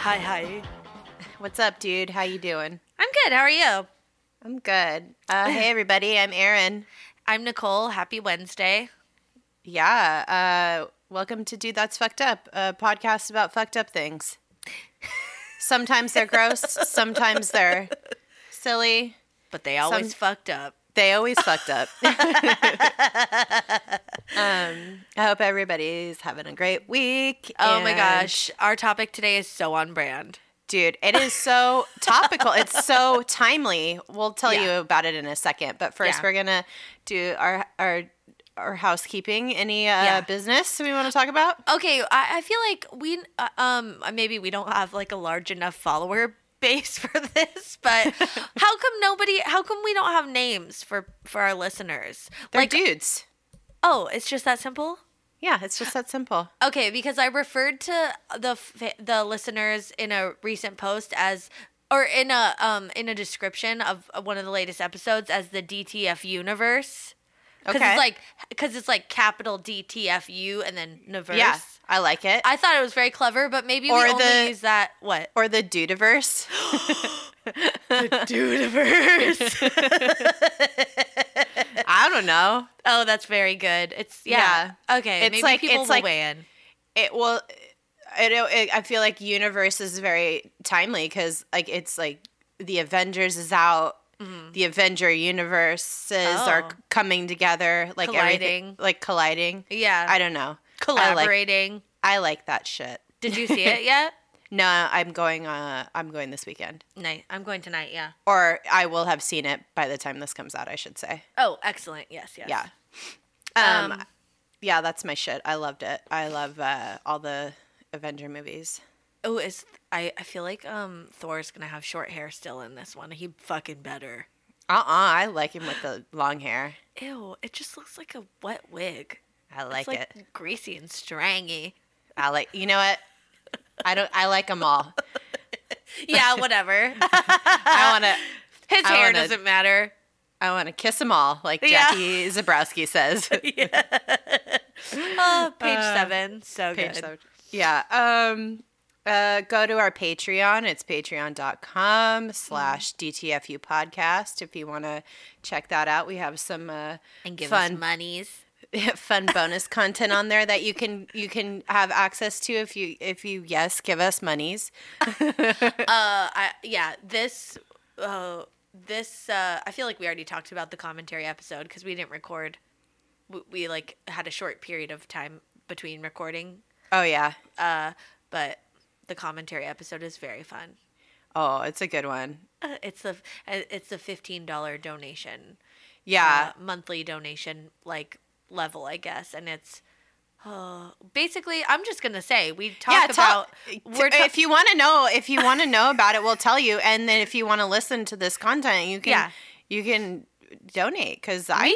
Hi. Hi. What's up, dude? How you doing? I'm good. How are you? I'm good. Uh, hey, everybody. I'm Erin. I'm Nicole. Happy Wednesday. Yeah. Uh, welcome to Dude That's Fucked Up, a podcast about fucked up things. Sometimes they're gross. Sometimes they're silly. But they always Some- fucked up. They always fucked up. um, I hope everybody's having a great week. Oh my gosh. Our topic today is so on brand. Dude, it is so topical. It's so timely. We'll tell Yeah. you about it in a second. But first, Yeah. we're gonna do our our our housekeeping. Any uh, Yeah. business we want to talk about? Okay, I, I feel like we, uh, um, maybe we don't have like a large enough follower base for this, but how come nobody, how come we don't have names for, for our listeners? They're like, dudes. oh, it's just that simple? Yeah, it's just that simple. Okay, because I referred to the the listeners in a recent post as or in a um in a description of one of the latest episodes as the DTF universe. Okay. it's like cuz it's like capital DTFU and then universe. Yeah, I like it. I thought it was very clever, but maybe Or we only use that what? or the dudiverse. Universe. I don't know. oh, that's very good. It's yeah. Okay, It's maybe like- people it's will like- weigh in. It will. It, it, I feel like universe is very timely because like it's like the Avengers is out. The Avenger universes are Mm-hmm. Oh. coming together, like Colliding. like colliding. Yeah. I don't know. I like, Collaborating. I like that shit. Did you see it yet? No, I'm going. Uh, I'm going this weekend, Night. I'm going tonight, yeah. or I will have seen it by the time this comes out. I should say. Oh, excellent. Yes, yes. Yeah. Um, Um, yeah, that's my shit. I loved it. I love uh, all the Avenger movies. Oh, is I, I feel like um Thor's gonna have short hair still in this one. He fucking better. Uh uh I like him with the long hair. Ew, it just looks like a wet wig. I like, it's like it. greasy and strangy. I like. You know what? I don't. I like them all. Yeah, whatever. I want to. His I hair wanna- doesn't matter. I want to kiss them all, like Yeah. Jackie Zabrowski says. Oh, page Uh, seven. So Page good. seven. Yeah. Um. Uh, go to our Patreon. It's patreon.com slash DTFU podcast. If you want to check that out, we have some uh, And give fun us monies. fun bonus content on there that you can you can have access to if you if you yes give us monies. Uh, I yeah. This uh this uh I feel like we already talked about the commentary episode because we didn't record. We, we like had a short period of time between recording Oh yeah. uh, but the commentary episode is very fun. Oh, it's a good one. Uh, It's a it's a fifteen dollar donation, Yeah. uh, monthly donation like level, I guess, and it's. Uh, basically, I'm just gonna say we talk yeah, about t- ta- if you want to know if you want to know about it, we'll tell you. And then if you want to listen to this content, you can Yeah. you can donate because I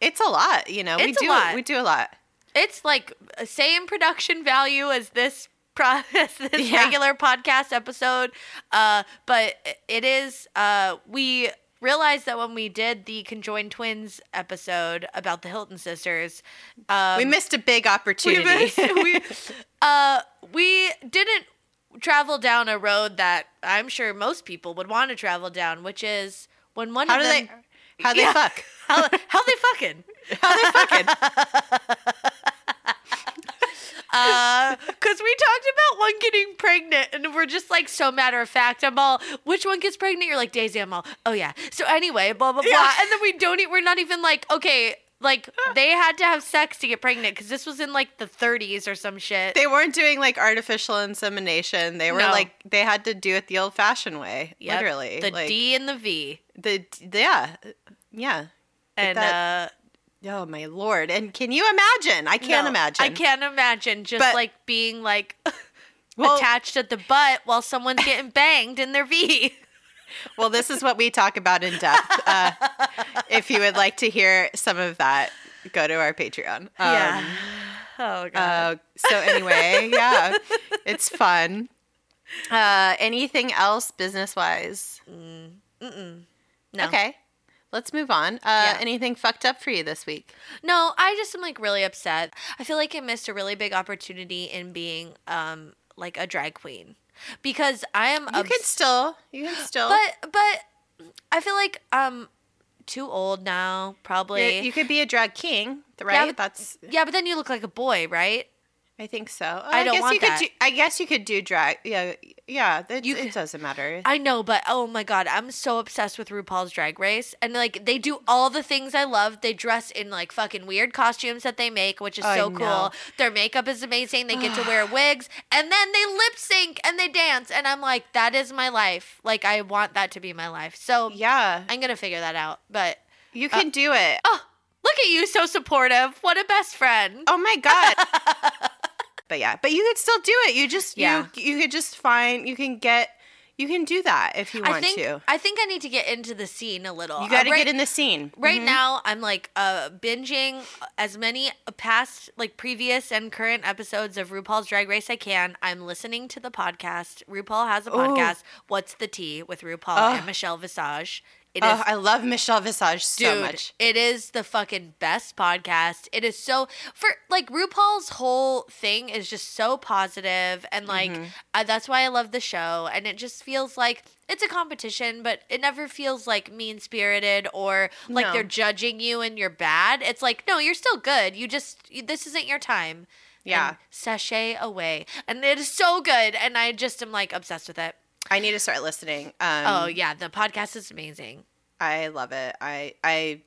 it's a lot. You know, we do lot. we do a lot. it's like uh, same production value as this pro- this Yeah. regular podcast episode uh but it is uh we realized that when we did the conjoined twins episode about the hilton sisters um we missed a big we, opportunity. missed- we, uh we didn't travel down a road that i'm sure most people would want to travel down which is when one how of do them they how they Yeah. fuck? how, how they fucking How they fucking? Uh, cause we talked about one getting pregnant, and we're just like so matter of fact. I'm all, which one gets pregnant? You're like Daisy. I'm all, oh yeah. So anyway, blah blah blah, Yeah. and then we don't. We're not even like okay. Like they had to have sex to get pregnant because this was in like the 30s or some shit. They weren't doing like artificial insemination. They were No. like they had to do it the old-fashioned way, Yep. literally. the like, D and the V, the yeah, yeah. and that- uh, Oh my lord! And can you imagine? I can't no, imagine. I can't imagine just But- like being like Well- attached at the butt while someone's getting banged in their V. Well, this is what we talk about in depth. Uh, if you would like to hear some of that, go to our Patreon. Um, Oh god. Uh, so anyway, yeah, it's fun. Uh, anything else business wise? no. Okay, let's move on. Uh, Yeah. Anything fucked up for you this week? No, I just am like really upset. I feel like I missed a really big opportunity in being um like a drag queen because I am You obs- can still, you can still. but but I feel like um too old now probably. you, you could be a drag king, right? but- That's yeah, but then you look like a boy, right? I think so. Oh, I don't guess want you could that. do, I guess you could do drag. Yeah, yeah. It, You it could- doesn't matter. I know, but oh my god, I'm so obsessed with RuPaul's Drag Race, and like they do all the things I love. They dress in like fucking weird costumes that they make, which is I so cool. Their makeup is amazing. They get to wear wigs, and then they lip sync and they dance, and I'm like, that is my life. Like I want that to be my life. So yeah, I'm gonna figure that out. But you uh, can do it. oh, look at you, so supportive. What a best friend. Oh my god. but yeah, but you could still do it. You just Yeah. you you could just find you can get you can do that if you want I think to. I think I need to get into the scene a little. You got to Uh, right- get in the scene. Right Mhm. now, I'm like uh, binging as many past, like previous and current episodes of RuPaul's Drag Race I can. I'm listening to the podcast. RuPaul has a podcast, What's the Tea with RuPaul and Michelle Visage. It is Oh, I love Michelle Visage so Dude, much. it is the fucking best podcast. It is so for like RuPaul's whole thing is just so positive and like Mm-hmm. uh, that's why I love the show and it just feels like it's a competition but it never feels like mean-spirited or like No. they're judging you and you're bad. It's like no, you're still good. You just this isn't your time. Yeah. Sashay away. And it is so good and I just am like obsessed with it. I need to start listening. Um, oh yeah, the podcast is amazing. I love it. I I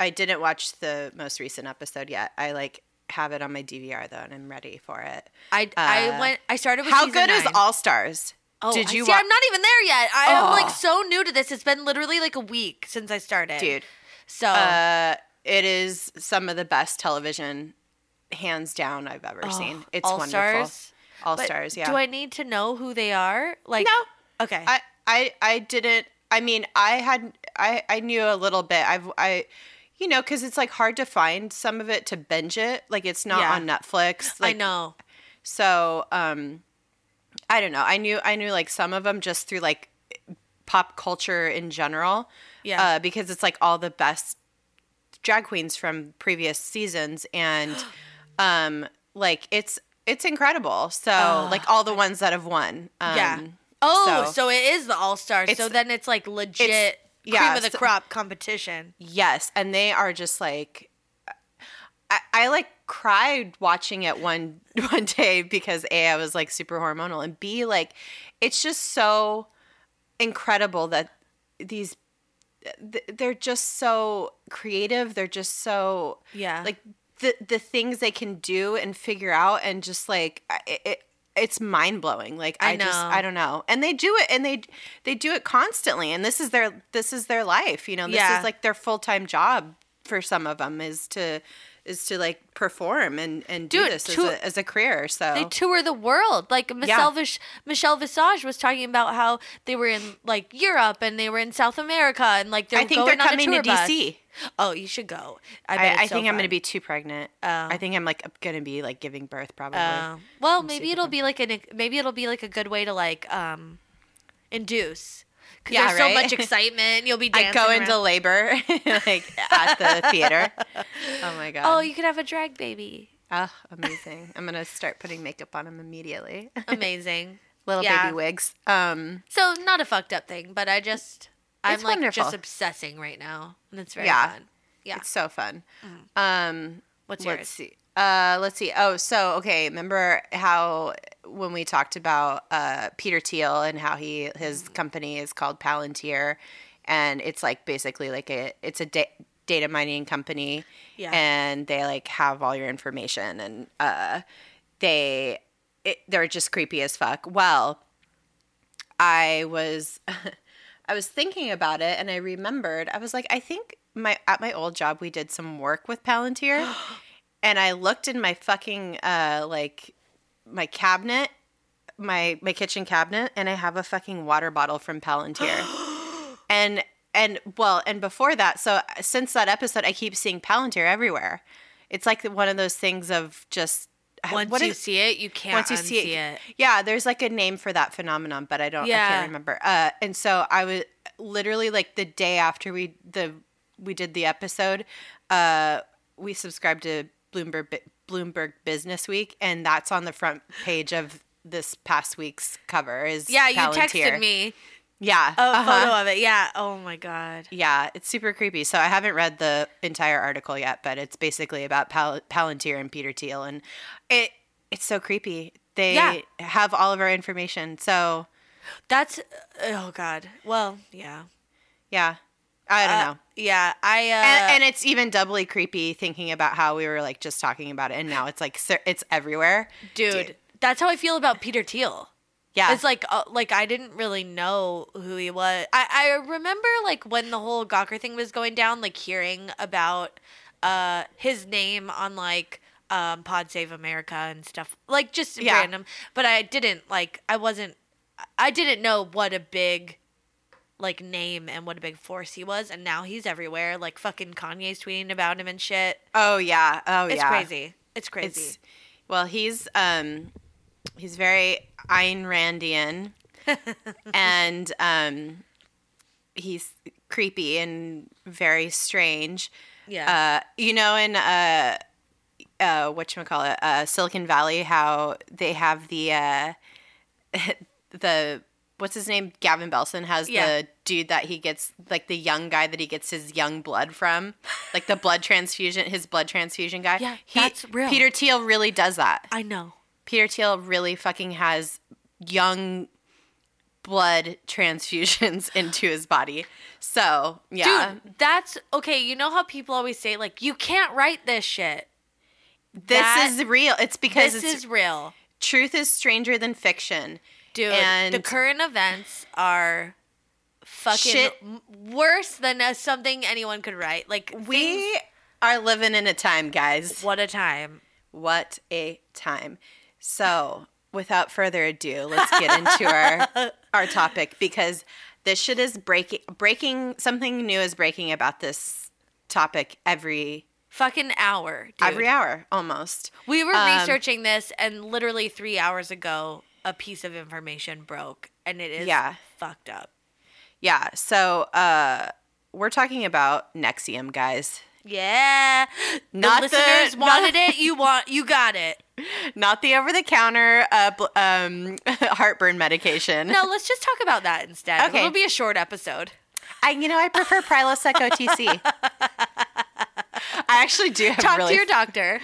I didn't watch the most recent episode yet. I like have it on my DVR though, and I'm ready for it. I I Uh, went I started with How good is. All Stars? Oh, Did you see? wa- I'm not even there yet. I am like Oh. so new to this. It's been literally like a week since I started, dude? So Uh, it is some of the best television, hands down, I've ever seen. It's All wonderful. Stars. All But Stars, yeah. Do I need to know who they are? Like No. Okay. I, I I didn't. I mean, I had I I knew a little bit. I've I, you know, because it's like hard to find some of it to binge it. Like it's not Yeah. on Netflix. I know. So um, I don't know. I knew I knew like some of them just through like pop culture in general. Yeah. Uh, because it's like all the best drag queens from previous seasons and um like it's it's incredible. So like all the ones that have won. Um, yeah. Oh, so, so- it is the All Stars. So then it's like legit yeah, cream of the so- crop competition. Yes, and they are just like I, I like cried watching it one one day because A I was like super hormonal and B like it's just so incredible that these th- they're just so creative, they're just so Yeah. like the the things they can do and figure out and just like it, it it's mind blowing. Like I I, just. I don't know, and they do it and they they do it constantly, and this is their this is their life. You know, this Yeah. is like their full time job for some of them is to is to like perform and and do Dude, this to- as, a, as a career. So They tour the world. Like Michelle, Vis- Michelle Visage was talking about how they were in like Europe and they were in South America and like they're I think going they're coming to bus. DC. Oh, you should go. I, I, bet I so think I'm gonna be too pregnant. Oh. I think I'm like gonna be like giving birth probably. Oh. well, I'm maybe it'll be like an maybe it'll be like a good way to like um induce. Cause Yeah, there's so much excitement. You'll be I dancing. go into around. labor like at the theater. Oh my god. Oh, you could have a drag baby. Ah, amazing. I'm gonna start putting makeup on him immediately. Amazing. Little Yeah. baby wigs. Um, So not a fucked up thing, but I just I'm like wonderful. just obsessing right now, and it's very Yeah. fun. Yeah. it's so fun. Um, What's let's see. Uh, let's see. Oh, so okay. Remember how when we talked about uh, Peter Thiel and how he his company is called Palantir, and it's like basically like a it's a da- data mining company, Yeah. and they like have all your information, and uh, they it, they're just creepy as fuck. Well, I was I was thinking about it and I remembered I was like I think my at my old job we did some work with Palantir and I looked in my fucking uh like my cabinet my my kitchen cabinet and I have a fucking water bottle from Palantir. and and well, and before that, so since that episode I keep seeing Palantir everywhere. It's like one of those things of just Once what you is- see it, you can't once you unsee see it. it, yeah there's like a name for that phenomenon but i don't Yeah. i can't remember uh and so i was literally like the day after we the we did the episode uh we subscribed to bloomberg bloomberg business week and that's on the front page of this past week's cover. Is Yeah, you texted me Yeah, a uh-huh. photo of it. Yeah. Oh my god. Yeah, it's super creepy. So I haven't read the entire article yet, but it's basically about Pal- Palantir and Peter Thiel, and it it's so creepy. They Yeah. have all of our information. So That's oh god. Well, yeah. yeah, I don't Uh, know. Yeah, I uh and, and it's even doubly creepy thinking about how we were like just talking about it, and now it's like it's everywhere, dude, that's how I feel about Peter Thiel. Yeah, It's like uh, like I didn't really know who he was. I I remember like when the whole Gawker thing was going down, like hearing about uh his name on like um Pod Save America and stuff. Like just Yeah. random. But I didn't like I wasn't I didn't know what a big like name and what a big force he was and now he's everywhere. Like fucking Kanye's tweeting about him and shit. oh yeah, oh It's yeah, It's crazy. It's crazy. It's well, he's um he's very Ayn Randian and um he's creepy and very strange. yeah. Uh you know in uh uh whatchamacallit, uh Silicon Valley how they have the uh the what's his name? Gavin Belson has Yeah. the dude that he gets like the young guy that he gets his young blood from. Like the blood transfusion his blood transfusion guy. Yeah, He- that's real. Peter Thiel really does that. I know. Peter Thiel really fucking has young blood transfusions into his body. So, yeah. Dude, that's okay. You know how people always say, like, you can't write this shit. this that- is real. It's because This it's is real. truth is stranger than fiction. Dude, And- the current events are fucking Shit. worse than something anyone could write. Like, We things- are living in a time, guys. what a time. What a time. So, without further ado, let's get into our our topic because this shit is breaking breaking something new is breaking about this topic every Fucking hour, dude. every hour almost. we were um, researching this, and literally three hours ago, a piece of information broke, and it is Yeah. fucked up. Yeah, so uh we're talking about NXIVM, guys. Yeah, Not the the- listeners not- wanted it. You want, you got it. Not the over-the-counter uh, um, heartburn medication. No, let's just talk about that instead. Okay. It'll be a short episode. I, you know, I prefer Prilosec OTC. I actually do have Talk really to your doctor.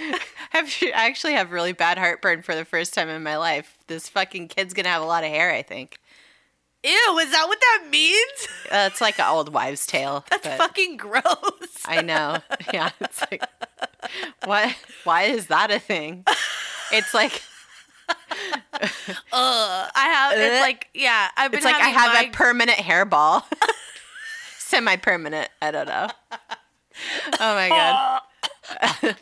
have, I actually have really bad heartburn for the first time in my life. This fucking kid's gonna have a lot of hair. I think Ew, is that what that means? uh, it's like an old wives' tale. That's fucking gross. I know. Yeah, it's like what? Why is that a thing? It's like Ugh. I have. It's like yeah. I've been it's like I have my, a permanent hairball, semi-permanent. I don't know. Oh my god,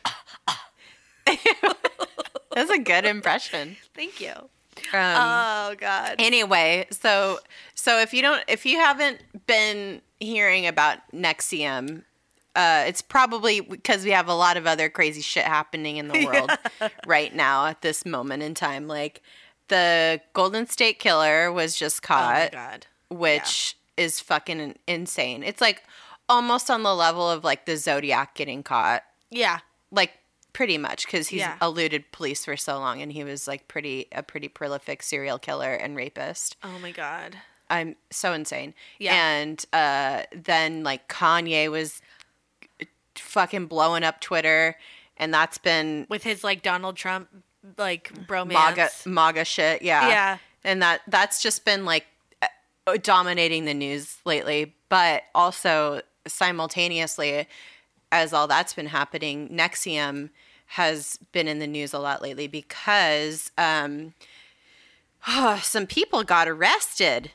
that's a good impression. Thank you. Um, oh god. anyway so so if you don't if you haven't been hearing about NXIVM uh it's probably because we have a lot of other crazy shit happening in the world right now at this moment in time like the golden state killer was just oh caught god. which is fucking insane it's like almost on the level of like the zodiac getting caught Yeah. like pretty much because he's Yeah. eluded police for so long and he was like pretty a pretty prolific serial killer and rapist Oh my god. i'm so insane Yeah. and uh then like kanye was fucking blowing up twitter and that's been With his like Donald Trump like bromance. maga maga shit yeah Yeah. and that that's just been like uh, dominating the news lately but also simultaneously as all that's been happening NXIVM has been in the news a lot lately because um some people got arrested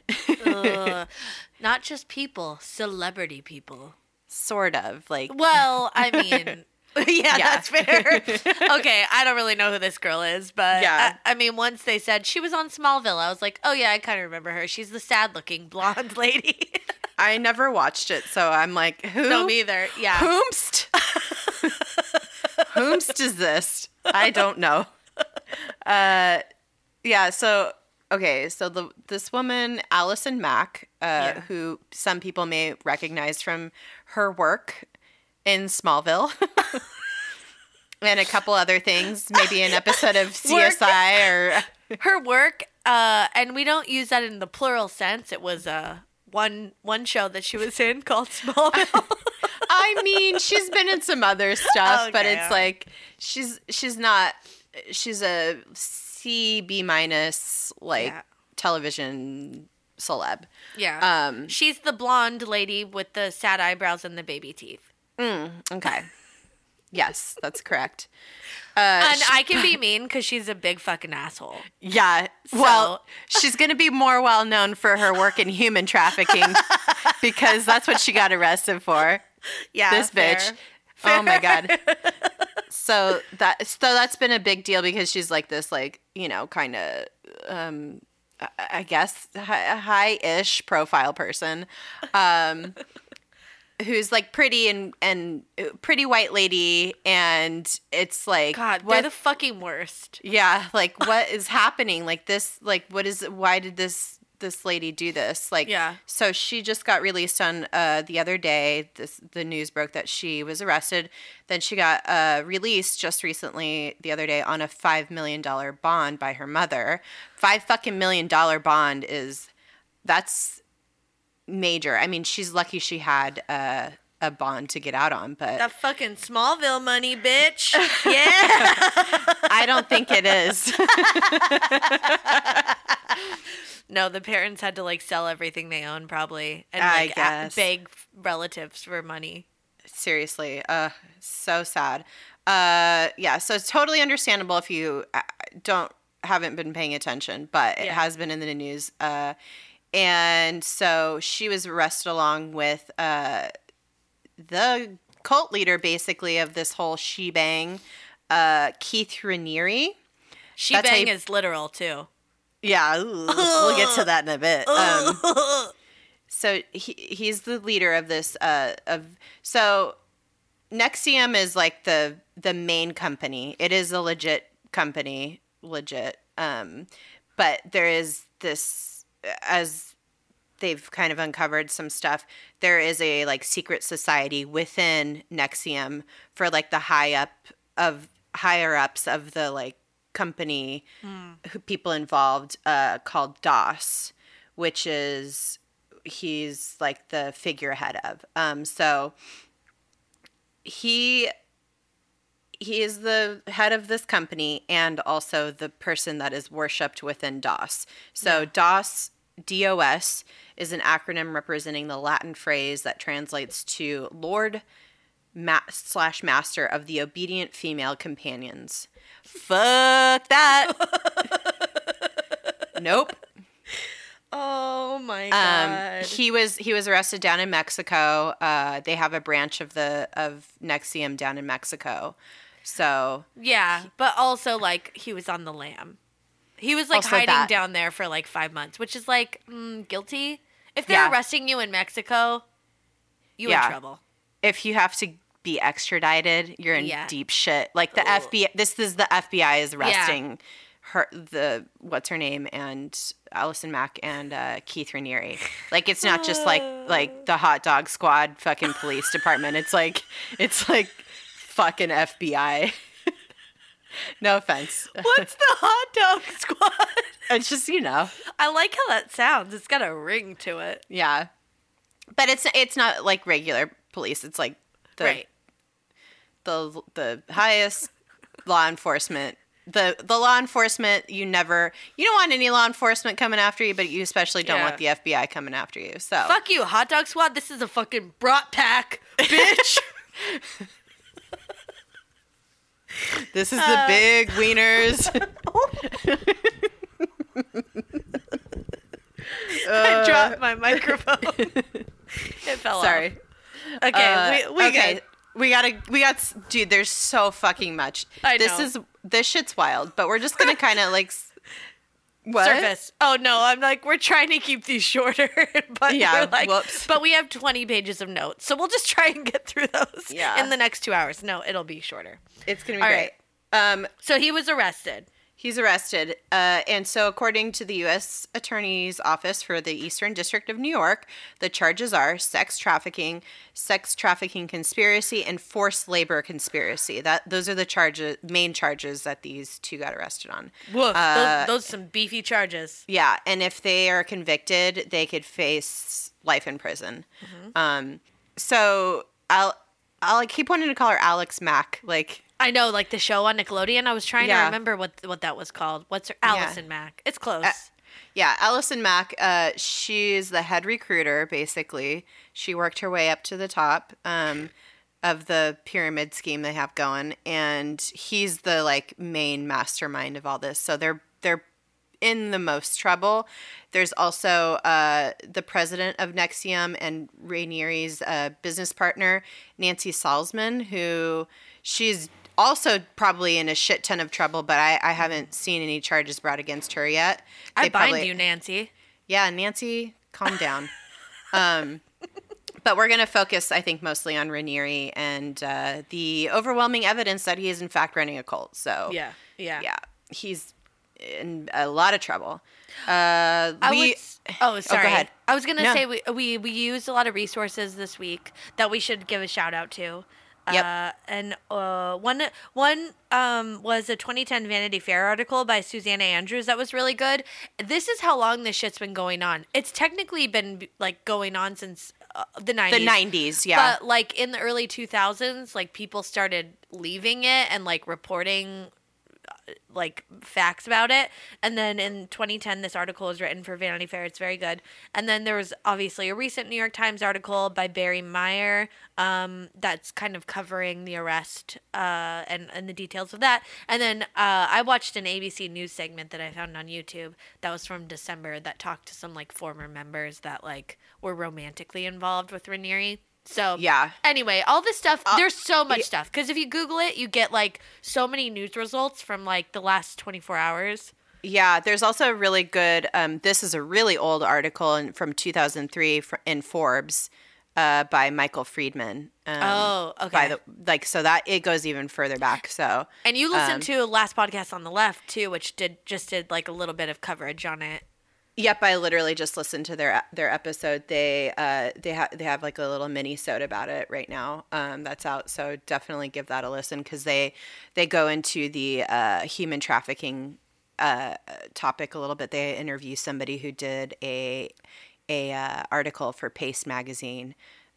Ugh. Not just people, celebrity people. sort of like Well, I mean, yeah, Yeah. that's fair. okay, I don't really know who this girl is, but Yeah. I, I mean, once they said she was on Smallville, I was like, oh yeah, I kind of remember her. She's the sad-looking blonde lady. i never watched it so i'm like who no, me either. Yeah. whomst whomst is this i don't know uh yeah so okay so the this woman allison mack uh Yeah. who some people may recognize from her work in smallville and a couple other things maybe an episode of Work. csi or her work, uh, and we don't use that in the plural sense. It was uh, one one show that she was in called Smallville. I mean, she's been in some other stuff, but it's like she's she's not she's a C B minus like Yeah. television celeb. yeah, Um she's the blonde lady with the sad eyebrows and the baby teeth. mm, okay. yes, that's correct. Uh, And sh- I can be mean because she's a big fucking asshole. yeah. Well, she's going to be more well known for her work in human trafficking because that's what she got arrested for. Yeah, this bitch. Oh my god. so that so that's been a big deal because she's like this like, you know, kind of um I- I guess high-ish profile person. Um who's like pretty and and uh, pretty white lady and it's like God, what they're the fucking worst. yeah, like what is happening? Like this like what is why did this this lady do this? Like Yeah. so she just got released on uh the other day. This the news broke that she was arrested. Then she got uh released just recently the other day on a 5 million dollar bond by her mother. 5 fucking million dollar bond is that's major. I mean, she's lucky she had uh a bond to get out on, but That fucking Smallville money, bitch. Yeah. I don't think it is. no, the parents had to like sell everything they own probably and like a- beg relatives for money. seriously uh so sad uh yeah so it's totally understandable if you uh, don't haven't been paying attention but it Yeah. has been in the news uh and so she was arrested along with uh the cult leader basically of this whole shebang uh keith raniere She That's how bang you- is literal too. yeah ooh, we'll get to that in a bit um so he he's the leader of this uh of so NXIVM is like the the main company. It is a legit company, legit. Um but there is this as they've kind of uncovered some stuff. There is a like secret society within NXIVM for like the high up of higher ups of the like company who, people involved uh called DOS, which is he's like the figurehead of. Um so he he is the head of this company and also the person that is worshipped within DOS. So DOS DOS is an acronym representing the Latin phrase that translates to Lord ma- slash Master of the obedient female companions. Fuck that. nope. Oh my Um, god. he was he was arrested down in Mexico. Uh, they have a branch of the of NXIVM down in Mexico. So yeah, but also like he was on the lam. He was like Also hiding that. down there for like five months, which is like mm, guilty. If they're Yeah. arresting you in Mexico, you Yeah. in trouble. if you have to be extradited, you're in Yeah. deep shit. Like the Ugh. FBI, this is the FBI is arresting her, the what's her name, and Allison Mack and uh, Keith Raniere. Like it's not just like like the hot dog squad fucking police department. It's like it's like fucking FBI. No offense. What's the hot dog squad? It's just you know. I like how that sounds. It's got a ring to it. Yeah. But it's it's not like regular police. It's like the right. the the highest law enforcement. The the law enforcement you never you don't want any law enforcement coming after you, but you especially don't Yeah. want the FBI coming after you. So Fuck you, hot dog squad. This is a fucking brat pack, bitch. this is the Uh, big wieners. I dropped my microphone. it fell Sorry. off. Okay, Uh, we, we okay. good. We gotta, we got, dude. There's so fucking much. I This know. is this shit's wild. But we're just gonna kind of like, what? Surface. Oh no, I'm like we're trying to keep these shorter, but Yeah, like, whoops. but we have 20 pages of notes, so we'll just try and get through those Yeah. in the next two hours. No, it'll be shorter. It's gonna be All great. Um, So he was arrested. He's arrested. Uh, and so, according to the U.S. Attorney's Office for the Eastern District of New York, the charges are sex trafficking, sex trafficking conspiracy, and forced labor conspiracy. That Those are the charges, main charges that these two got arrested on. Woof, Uh, those, those some beefy charges. Yeah, and if they are convicted, they could face life in prison. Um, so I'll I'll keep wanting to call her Alex Mack. Like, I know, like the show on Nickelodeon. I was trying to remember what what that was called. What's her Allison Mack? It's close. yeah, Allison Mack. Uh, she's the head recruiter. Basically, she worked her way up to the top. Um, of the pyramid scheme they have going and he's the like main mastermind of all this so they're they're in the most trouble. There's also uh, the president of NXIVM and Raniere's uh, business partner, Nancy Salzman, who she's also probably in a shit ton of trouble, but I, I haven't seen any charges brought against her yet. I They bind probably- you, Nancy. Yeah, Nancy, calm down. um, but we're going to focus, I think, mostly on Raniere and uh, the overwhelming evidence that he is, in fact, running a cult. So, Yeah, yeah. yeah, he's in a lot of trouble. Uh, I we, would s- oh, sorry. ahead. I was gonna No. say we, we we used a lot of resources this week that we should give a shout out to. Yep. Uh, and uh, one one um, was a 2010 Vanity Fair article by Suzanna Andrews that was really good. This is how long this shit's been going on. It's technically been like going on since uh, the 90s. the 90s, yeah. But like in the early 2000s, like people started leaving it and like reporting like facts about it. And then in 2010, this article was written for Vanity Fair. It's very good. And then there was obviously a recent New York Times article by Barry Meier um, that's kind of covering the arrest uh, and, and the details of that. And then uh, I watched an ABC News segment that I found on YouTube that was from December that talked to some like former members that like were romantically involved with Raniere. So Yeah. Anyway, all this stuff. there's so much yeah. stuff because if you Google it, you get like so many news results from like the last 24 hours. Yeah, there's also a really good. Um, this is a really old article in, from 2003 in Forbes uh, by Michael Freedman. Um, Oh, okay. By the like, so that it goes even further back. So And you listened Um, to last podcast on the left too, which did just did like a little bit of coverage on it. Yep, I literally just listened to their their episode. They uh they have they have like a little mini sode about it right now. Um, that's out, so definitely give that a listen because they they go into the uh, human trafficking uh, topic a little bit. They interview somebody who did a a uh, article for Pace magazine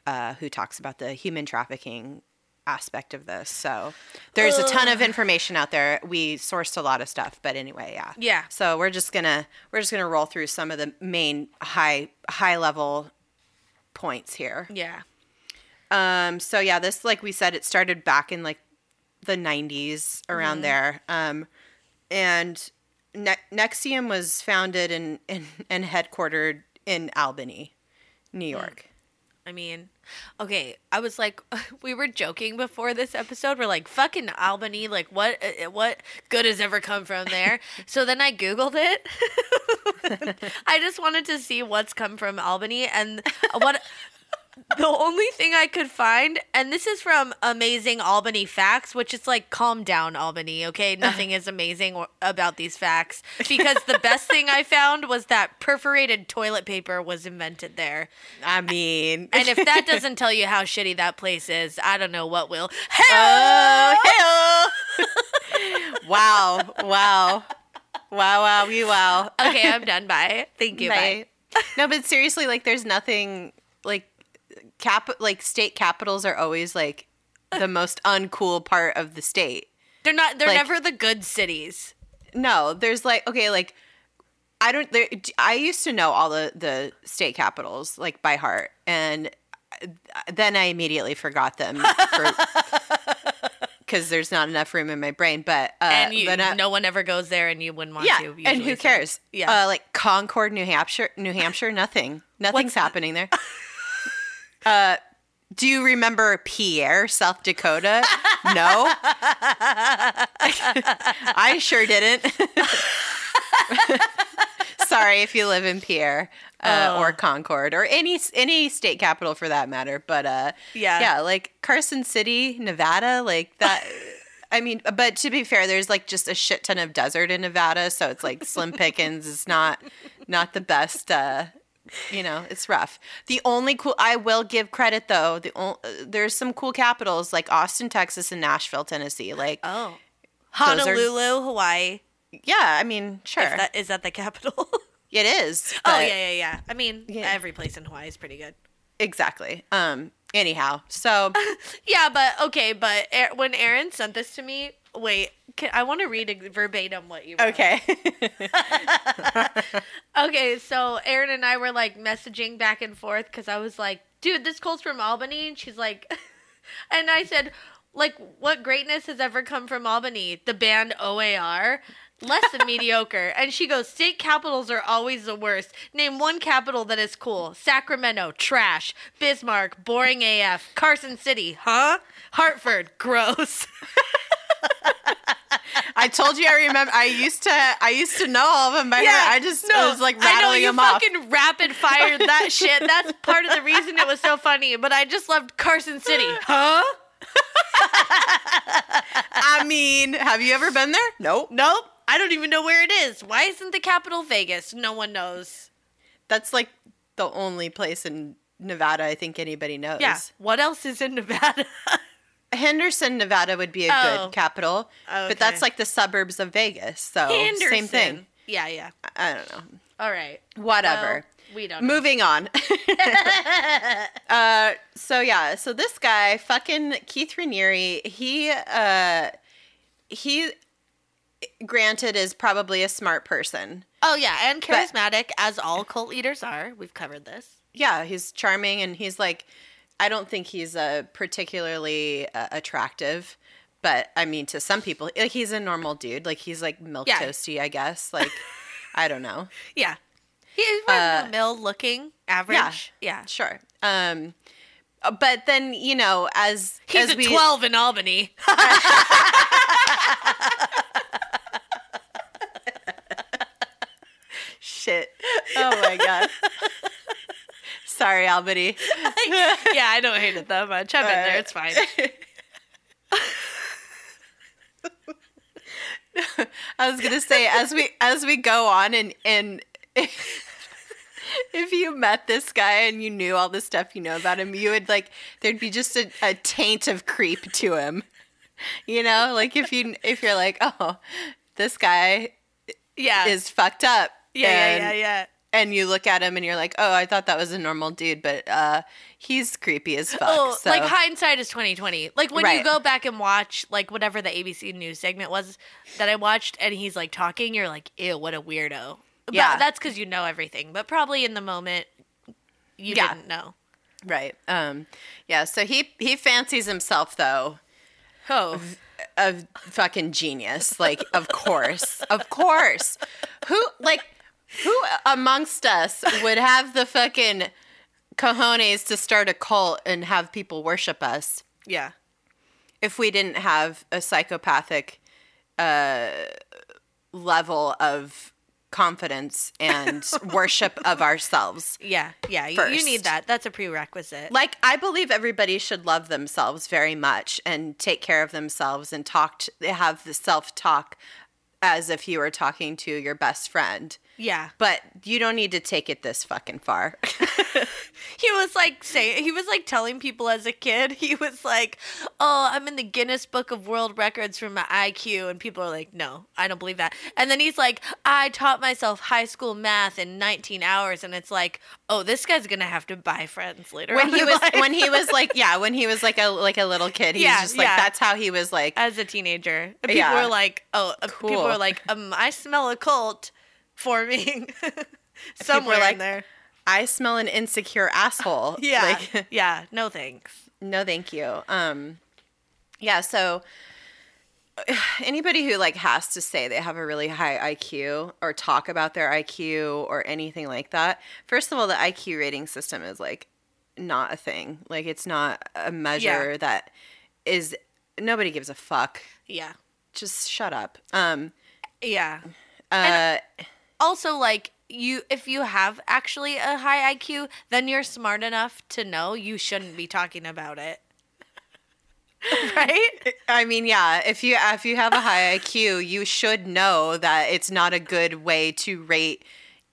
uh, who talks about the human trafficking aspect of this. So there's a ton of information out there. We sourced a lot of stuff, but anyway, yeah. Yeah. So we're just gonna we're just gonna roll through some of the main high high level points here. Yeah. Um, so yeah, this like we said, it started back in like the '90s around there, um, and ne- NXIVM was founded and and and headquartered in Albany, New York. I mean, okay, I was like, we were joking before this episode. We're like, fucking Albany, like, what, uh, what good has ever come from there? so then I googled it. I just wanted to see what's come from Albany, and what. The only thing I could find, and this is from Amazing Albany Facts, which is like, calm down, Albany, okay? Nothing is amazing or- about these facts. Because the best thing I found was that perforated toilet paper was invented there. I mean, And if that doesn't tell you how shitty that place is, I don't know what will. oh, hell. wow, wow, wow, wow, we wow. okay, I'm done. Bye. Thank you. Bye. Bye. no, but seriously, like, there's nothing cap like state capitals are always like the most uncool part of the state. They're not. They're Like- never the good cities. No, there's like okay, like I don't. There, I used to know all the the state capitals like by heart, and then I immediately forgot them because there's not enough room in my brain. But uh, and you, but, uh, no one ever goes there, and you wouldn't want yeah, to. and usually, who so- cares? Yeah. uh, like Concord, New Hampshire, New Hampshire, nothing, nothing's What's- happening there. Uh, do you remember Pierre, South Dakota? No, I sure didn't. Sorry if you live in Pierre uh, Oh. or Concord or any any state capital for that matter. But uh, Yeah. yeah, like Carson City, Nevada, like that. I mean, but to be fair, there's like just a shit ton of desert in Nevada, so it's like slim pickings is not not the best. Uh, you know, it's rough. The only cool I will give credit though. The o- there's some cool capitals like Austin, Texas, and Nashville, Tennessee. Like, Oh. Those are- Honolulu, Hawaii. yeah, I mean, sure, that is that the capital? it is. oh yeah, yeah, yeah. I mean, Yeah. every place in Hawaii is pretty good. exactly. Um. Anyhow, so Yeah, but okay, but when Erin sent this to me, wait, can, I want to read verbatim what you wrote. okay. Okay, so Erin and I were like messaging back and forth because I was like, dude, this Cole's from Albany. And she's like, and I said, like, what greatness has ever come from Albany? The band OAR? Less than mediocre. And she goes, state capitals are always the worst. Name one capital that is cool Sacramento, trash. Bismarck, boring AF. Carson City, huh? Hartford, gross. I told you I remember. I used to. I used to know all of them by heart. I just no, was like I know rattling you them off. fucking rapid fired that shit. That's part of the reason it was so funny. But I just loved Carson City, huh? I mean, have you ever been there? Nope. Nope. I don't even know where it is. Why isn't the capital Vegas? No one knows. That's like the only place in Nevada I think anybody knows. Yeah. What else is in Nevada? Henderson, Nevada would be a Oh. good capital, Okay. but that's like the suburbs of Vegas. So same thing. Yeah, yeah. I don't know. All right. Whatever. Well, we don't. know. Moving on. uh, so yeah, so this guy, fucking Keith Raniere, he uh, he granted is probably a smart person. Oh yeah, and charismatic as all cult leaders are. We've covered this. Yeah, he's charming and he's like, I don't think he's uh, particularly uh, attractive, but I mean, to some people, like he's a normal dude. Like he's like milk Yeah. toasty, I guess. Like, I don't know. Yeah. He's Uh, mill looking average. Yeah. Sure. Um, but then you know, as He's as a we, 12 in Albany. Shit. Oh my god. Sorry, Albany. yeah, I don't hate it that much. I've been there. It's fine. I was gonna say as we as we go on and and if you met this guy and you knew all the stuff you know about him, you would like there'd be just a, a taint of creep to him. You know, like if you if you're like, oh, this guy Yeah. is fucked up. yeah, yeah, yeah, yeah. And you look at him and you're like, oh, I thought that was a normal dude, but uh, he's creepy as fuck. Oh, so. like hindsight is twenty twenty. Like when you go back and watch like whatever the ABC news segment was that I watched, and he's like talking, you're like, ew, what a weirdo. But Yeah. that's because you know everything. But probably in the moment, you Yeah. didn't know. right. Um, yeah. So he he fancies himself though Oh, a fucking genius. Like, of course, of course. Who like who amongst us would have the fucking cojones to start a cult and have people worship us yeah, if we didn't have a psychopathic uh, level of confidence and worship of ourselves? yeah, yeah. You, you need that. That's a prerequisite. Like, I believe everybody should love themselves very much and take care of themselves and talk, to, have the self talk as if you were talking to your best friend. Yeah. But you don't need to take it this fucking far. He was like saying he was like telling people as a kid. He was like, "Oh, I'm in the Guinness Book of World Records for my IQ," and people are like, "No, I don't believe that." And then he's like, "I taught myself high school math in 19 hours," and it's like, "Oh, this guy's gonna have to buy friends later." when on he was life." when he was like yeah when he was like a like a little kid he's Yeah, just like yeah. that's how he was like as a teenager, and people Yeah. were like, "Oh, uh, people were like, um, I smell a cult forming somewhere like, in there." i smell an insecure asshole Yeah, like yeah. No thanks. no thank you um yeah so anybody who like has to say they have a really high iq or talk about their iq or anything like that first of all the iq rating system is like not a thing like it's not a measure Yeah. that is nobody gives a fuck Yeah, just shut up um yeah. uh also like you if you have actually a high IQ, then you're smart enough to know you shouldn't be talking about it. right? I mean, yeah, if you if you have a high IQ, you should know that it's not a good way to rate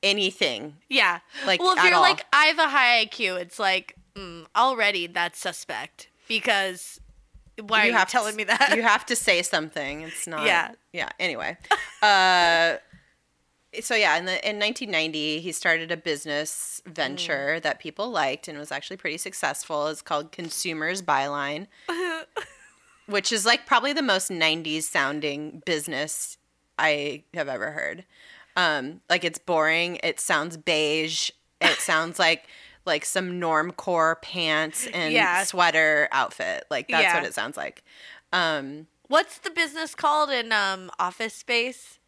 anything. Yeah. Like, well, if you're all. like, I have a high IQ, it's like, mm, already that's suspect because why are you have to telling s- me that? You have to say something. It's not. Yeah. Yeah. Anyway, uh, so yeah, in the in 1990, he started a business Mm. venture that people liked and was actually pretty successful. It's called Consumers Buyline, which is like probably the most 90s sounding business I have ever heard. Um, like it's boring. It sounds beige. It sounds like like some normcore pants and Yeah. sweater outfit. Like that's Yeah. what it sounds like. Um, What's the business called in um, Office Space?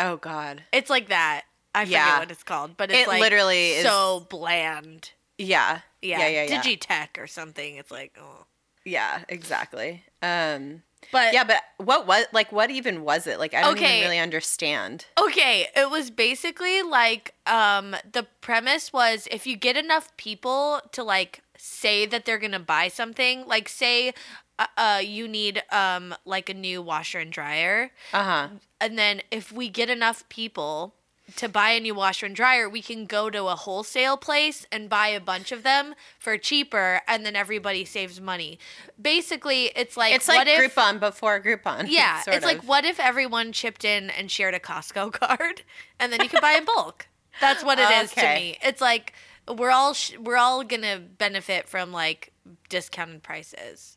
Oh God. It's like that. I forget what it's called, but it's It like literally is- so bland. Yeah. Yeah, Yeah. Yeah. Yeah. Digitech or something. It's like, oh. yeah. Exactly. Um, But yeah, but what was like? What even was it? Like, I don't Okay. even really understand. Okay, it was basically like um the premise was if you get enough people to like say that they're going to buy something, like say uh, uh you need um like a new washer and dryer, Uh huh. and then if we get enough people to buy a new washer and dryer, we can go to a wholesale place and buy a bunch of them for cheaper and then everybody saves money. Basically, it's like It's like if Groupon before Groupon. yeah, it's like what if everyone chipped in and shared a Costco card, and then you could buy in bulk. That's what it is to me. It's like we're all sh- we're all gonna benefit from like discounted prices.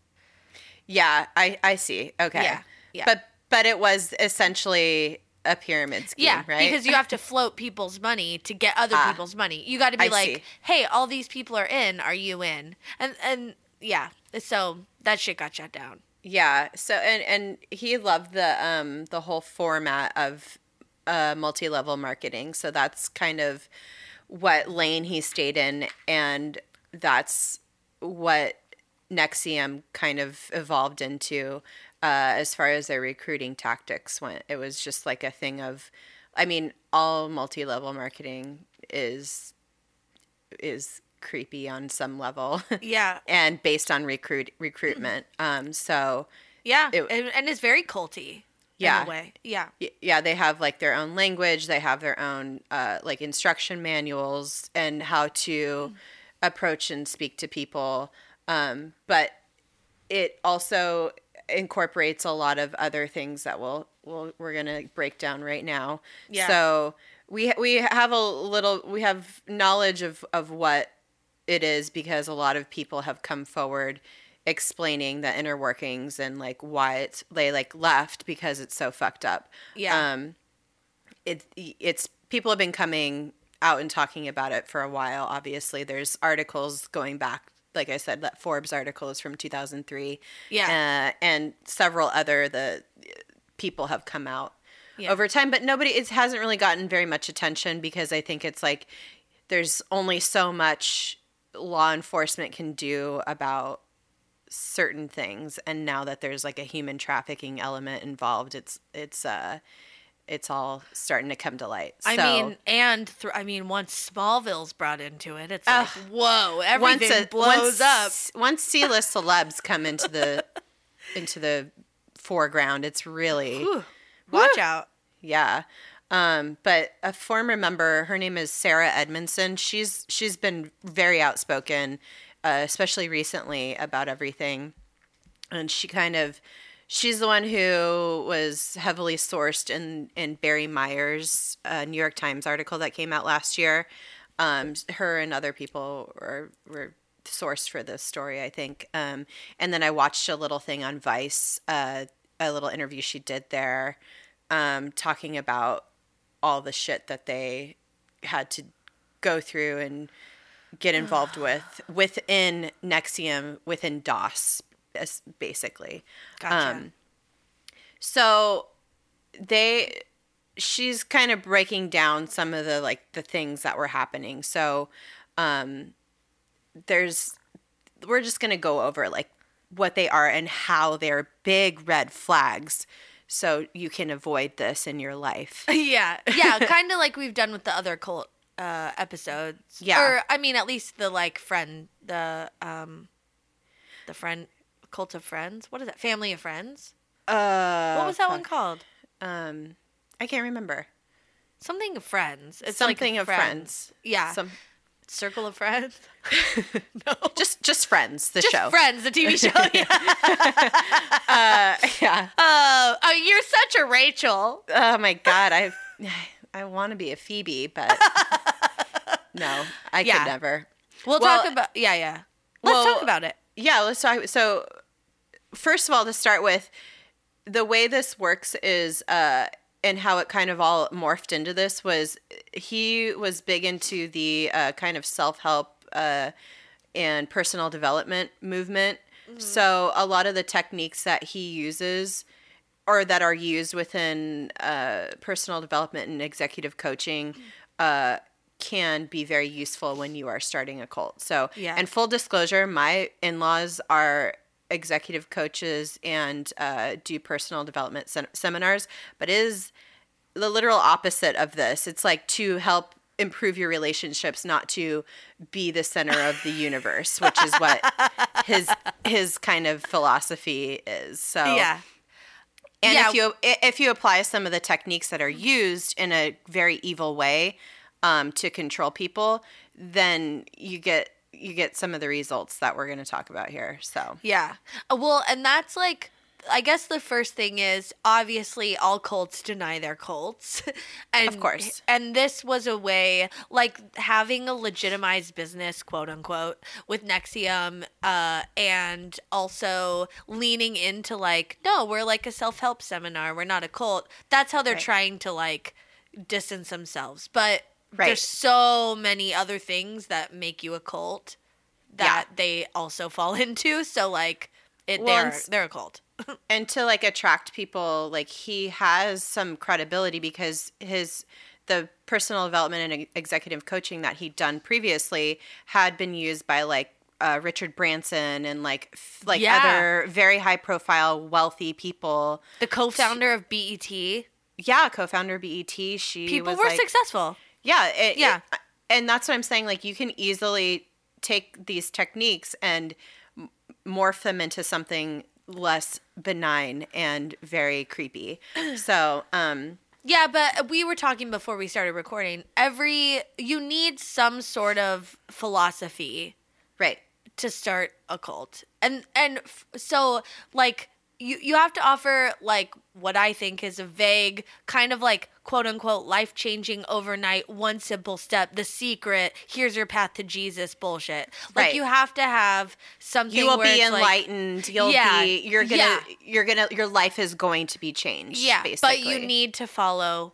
Yeah, I I see. Okay. Yeah, yeah. But but it was essentially a pyramid scheme, Yeah, right? because you have to float people's money to get other Ah. people's money. You got to be I like, see. hey, all these people are in. Are you in? And and yeah, so that shit got shut down. Yeah. So and and he loved the um the whole format of uh multi-level marketing. So that's kind of what lane he stayed in and that's what NXIVM kind of evolved into uh as far as their recruiting tactics went. It was just like a thing of I mean, all multi-level marketing is is creepy on some level. Yeah, and based on recruit recruitment. Um, so yeah, It- and, and it's very culty. Yeah. in a way. Yeah, yeah, they have like their own language. They have their own uh, like instruction manuals and how to approach and speak to people. Um, but it also incorporates a lot of other things that we'll, we'll we're gonna break down right now. Yeah. So we we have a little we have knowledge of of what it is because a lot of people have come forward explaining the inner workings and like why it's they like left because it's so fucked up. Yeah. Um it it's people have been coming out and talking about it for a while obviously. There's articles going back like I said that Forbes article is from 2003. Yeah. Uh, and several other the people have come out Yeah. over time but nobody it hasn't really gotten very much attention because I think it's like there's only so much law enforcement can do about certain things and now that there's like a human trafficking element involved it's it's uh it's all starting to come to light I mean, and thr I mean, once Smallville's brought into it, it's Ugh. like, whoa, everything once a- blows once, up. once c-list celebs come into the into the foreground it's really Whew. Watch out. Yeah. Um, but a former member, her name is Sarah Edmondson. She's she's been very outspoken, uh, especially recently about everything, and she kind of she's the one who was heavily sourced in in Barry Meier's uh, New York Times article that came out last year. Um, her and other people were were sourced for this story, I think. Um, and then I watched a little thing on Vice, uh, a little interview she did there, um, talking about all the shit that they had to go through and get involved with within NXIVM, within DOS, basically. Gotcha. Um, so they she's kind of breaking down some of the like the things that were happening. So um there's we're just going to go over like what they are and how they're big red flags so you can avoid this in your life. yeah, yeah, kind of like we've done with the other cult uh, episodes. Yeah. or I mean, at least the like friend, the um, the friend Cult of Friends. What is that? Family of Friends. Uh, What was that one called? Um, I can't remember. Something of Friends. It's Something like of friends. Yeah. Some Circle of Friends. no. just just friends. The Just show. Friends, the TV show. yeah. Uh, yeah. Oh, oh, you're such a Rachel. Oh my god, I I want to be a Phoebe, but no, I Yeah. could never. We'll Well, talk about. Yeah, yeah. Let's well, talk about it. Yeah, let's talk. So, first of all, to start with, the way this works is, uh, and how it kind of all morphed into this was he was big into the uh, kind of self help uh, and personal development movement. So, a lot of the techniques that he uses or that are used within uh, personal development and executive coaching uh, can be very useful when you are starting a cult. So, Yeah. and full disclosure, my in laws are executive coaches and uh, do personal development sem- seminars, but is the literal opposite of this. It's like to help improve your relationships, not to be the center of the universe, which is what his his kind of philosophy is. So Yeah. and Yeah. if you if you apply some of the techniques that are used in a very evil way um, to control people, then you get you get some of the results that we're going to talk about here. So Yeah. Uh, Well, and that's like I guess the first thing is obviously all cults deny their cults. and Of course. And this was a way like having a legitimized business, quote unquote, with NXIVM uh and also leaning into like no, we're like a self-help seminar, we're not a cult. That's how they're Right. trying to like distance themselves. But Right. there's so many other things that make you a cult that they also fall into. So like it Well, they're and they're a cult. and to like attract people like he has some credibility because his the personal development and executive coaching that he'd done previously had been used by like uh, Richard Branson and like f- like Yeah. other very high profile wealthy people. The co-founder of BET. Yeah, co-founder of BET. She People were like, successful. Yeah, it, Yeah. it- and that's what I'm saying. Like you can easily take these techniques and m- morph them into something less benign and very creepy. So, um, Yeah, but we were talking before we started recording. Every you need some sort of philosophy right. to start a cult. And and f- so like you you have to offer like what I think is a vague kind of like quote unquote life changing overnight one simple step the secret here's your path to Jesus bullshit. Like Right. you have to have something You will where be it's like- enlightened. You'll Yeah, be. You're gonna. yeah. You're gonna. Your life is going to be changed. Yeah, basically. but you need to follow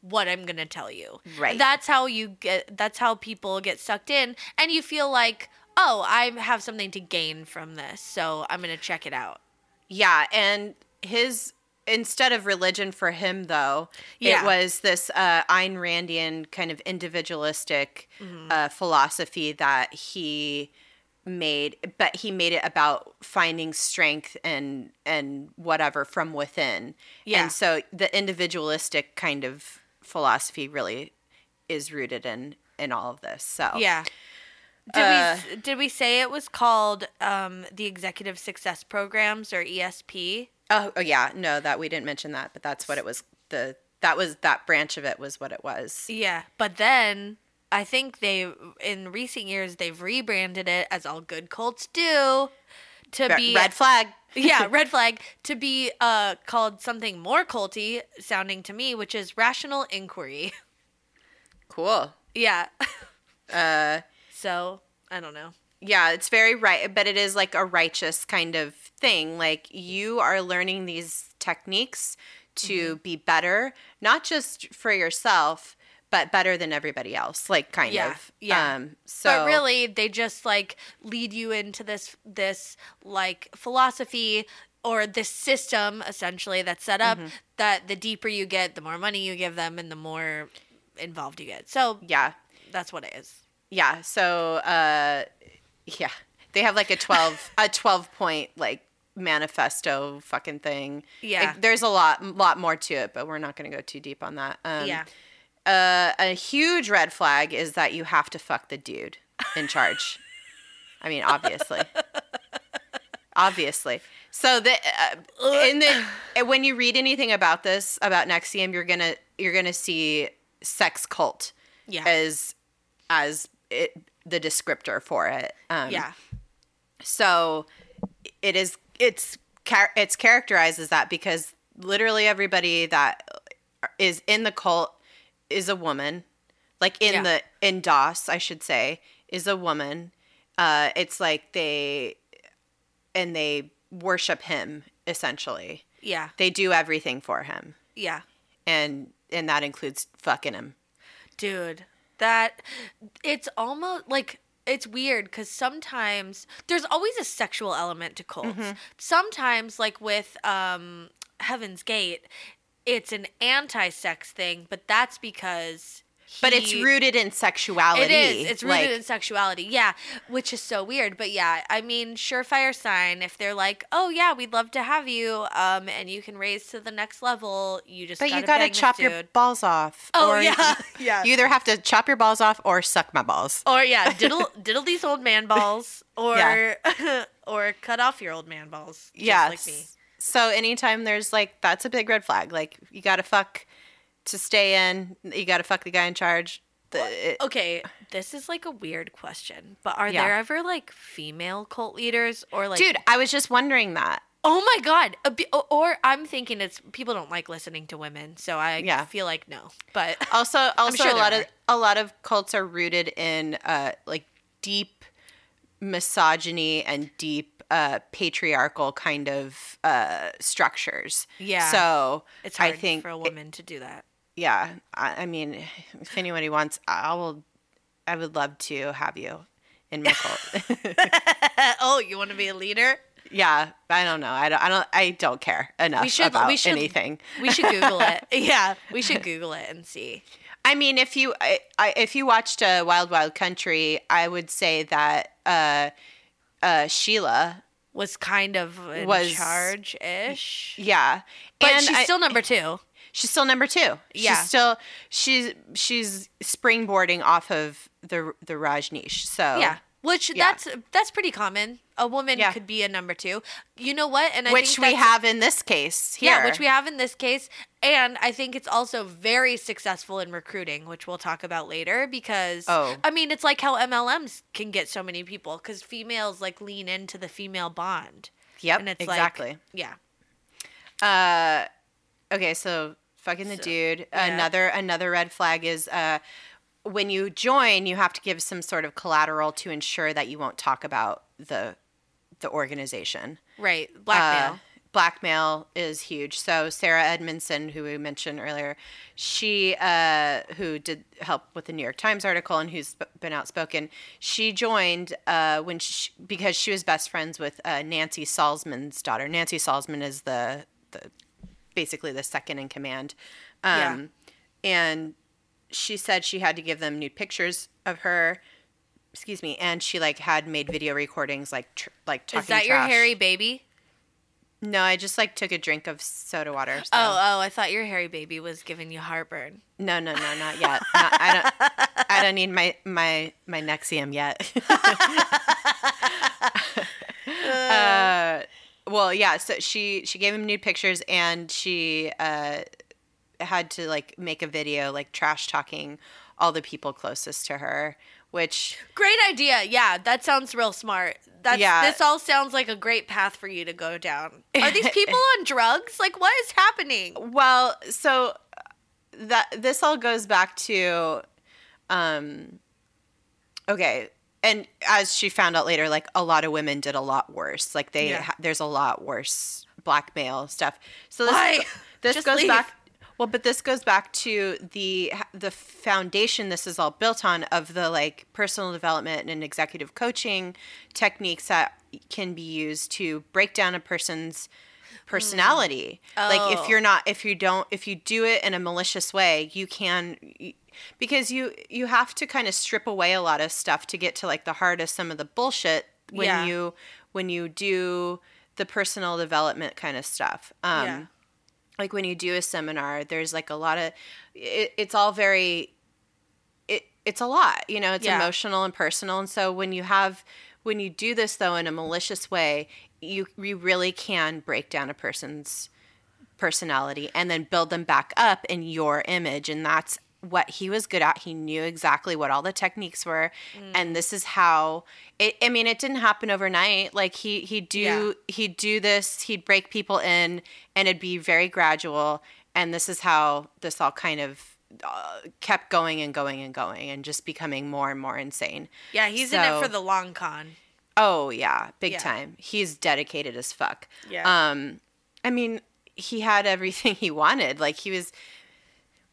what I'm gonna tell you. Right. That's how you get. That's how people get sucked in, and you feel like, oh, I have something to gain from this, so I'm gonna check it out. Yeah, and his instead of religion for him though, Yeah. it was this uh, Ayn Randian kind of individualistic uh, philosophy that he made, but he made it about finding strength and and whatever from within. Yeah. and so the individualistic kind of philosophy really is rooted in in all of this. So Yeah. Did Uh, we did we say it was called um, the Executive Success Programs or ESP? Oh, oh yeah, no, that we didn't mention that, but that's what it was. The that was that branch of it was what it was. Yeah, but then I think they in recent years they've rebranded it as all good cults do to Re- be red flag. yeah, red flag to be uh called something more culty sounding to me, which is rational inquiry. Cool. yeah. Uh, so, I don't know. Yeah, it's very right, but it is like a righteous kind of thing. Like you are learning these techniques to Mm-hmm. be better, not just for yourself, but better than everybody else. Like kind Yeah, of. yeah. Um, so but really they just like lead you into this this like philosophy or this system essentially that's set up Mm-hmm. that the deeper you get, the more money you give them and the more involved you get. So, yeah, that's what it is. yeah. So uh, yeah, they have like a twelve a twelve point like manifesto fucking thing. Yeah. Like, there's a lot lot more to it, but we're not going to go too deep on that. Um, yeah. uh, a huge red flag is that you have to fuck the dude in charge. I mean, obviously. obviously. So the uh, in the when you read anything about this about NXIVM, you're gonna you're gonna see sex cult Yeah. as as it, the descriptor for it. Um, yeah. So it is it's it's characterized as that because literally everybody that is in the cult is a woman. Like in Yeah. the in DOS, I should say, is a woman. Uh it's like they and they worship him essentially. Yeah. They do everything for him. Yeah. And and that includes fucking him. Dude, that it's almost like it's weird because sometimes there's always a sexual element to cults. Mm-hmm. Sometimes, like with um, Heaven's Gate, it's an anti-sex thing, but that's because. But it's rooted in sexuality. It is. It's rooted like- in sexuality. Yeah, which is so weird. But yeah, I mean, surefire sign. If they're like, "Oh yeah, we'd love to have you," um, and you can raise to the next level, you just. But gotta you gotta chop your balls off. Oh, or yeah. You, Yeah. You either have to chop your balls off or suck my balls. Or yeah, diddle diddle these old man balls, or Yeah. or cut off your old man balls. Yeah. like me. So anytime there's like that's a big red flag. Like you gotta fuck to stay in. You gotta fuck the guy in charge. The, it- Okay, this is like a weird question, but are Yeah. there ever like female cult leaders or like? dude, I was just wondering that. oh my god! Or- I'm thinking it's people don't like listening to women, so I Yeah. feel like no. But Also, also sure a lot of a lot of cults are rooted in uh like deep misogyny and deep uh patriarchal kind of uh structures. Yeah. So it's hard I think for a woman to do that. Yeah I, I mean if anybody wants i will i would love to have you in my cult oh, you want to be a leader? yeah i don't know i don't i don't i don't care enough We should. about we should. anything We should Google it. Yeah, we should Google it and see. i mean if you I, I, if you watched uh, wild wild country i would say that uh uh sheila Was kind of in Was- charge ish, yeah but And she's I- still number two. She's still number two Yeah. she's still she's she's springboarding off of the the rajneesh so Yeah. Which yeah. that's that's pretty common. A woman Yeah. could be a number two. You know what? And I which we have in this case here Yeah, which we have in this case. And I think it's also very successful in recruiting, which we'll talk about later because Oh. I mean, it's like how MLMs can get so many people cuz females like lean into the female bond. yep And it's exactly like yeah. Uh, okay, so fucking the So, dude. yeah. Another another red flag is uh, when you join, you have to give some sort of collateral to ensure that you won't talk about the the organization. Right. Blackmail. Uh, blackmail is huge. So Sarah Edmondson, who we mentioned earlier, she uh, who did help with the New York Times article and who's been outspoken, she joined uh, when she, because she was best friends with uh, Nancy Salzman's daughter. Nancy Salzman is the the basically the second in command. Um, Yeah. And she said she had to give them nude pictures of her. Excuse me, and she like had made video recordings, like tr- like talking Is that your hairy baby? No, I just like took a drink of soda water. So. Oh, oh, I thought your hairy baby was giving you heartburn. no, no, no, not yet. Not- I don't. I don't need my my my Nexium yet. uh, well, yeah. So she she gave him nude pictures, and she uh, had to like make a video, like trash talking all the people closest to her, which Great idea. Yeah, that sounds real smart. That's Yeah. this all sounds like a great path for you to go down. Are these people on drugs? Like what is happening? Well, so that this all goes back to um okay, and as she found out later like a lot of women did a lot worse. Like they Yeah. ha- there's a lot worse blackmail stuff. So this Why? this Just goes leave. back well, but this goes back to the the foundation this is all built on of the like personal development and executive coaching techniques that can be used to break down a person's personality. Hmm. Like Oh. if you're not if you don't if you do it in a malicious way, you can because you you have to kind of strip away a lot of stuff to get to like the heart of some of the bullshit when Yeah. you when you do the personal development kind of stuff. Um Yeah. like when you do a seminar there's like a lot of it, it's all very it it's a lot you know it's Yeah. emotional and personal and so when you have when you do this though in a malicious way you you really can break down a person's personality and then build them back up in your image and that's what he was good at he knew exactly what all the techniques were and this is how it i mean it didn't happen overnight like he he'd do Yeah. he'd do this he'd break people in and it'd be very gradual and this is how this all kind of uh, kept going and going and going and just becoming more and more insane Yeah, he's in it for the long con. Oh yeah, big Yeah. time. He's dedicated as fuck. Yeah. Um, I mean, he had everything he wanted. Like he was.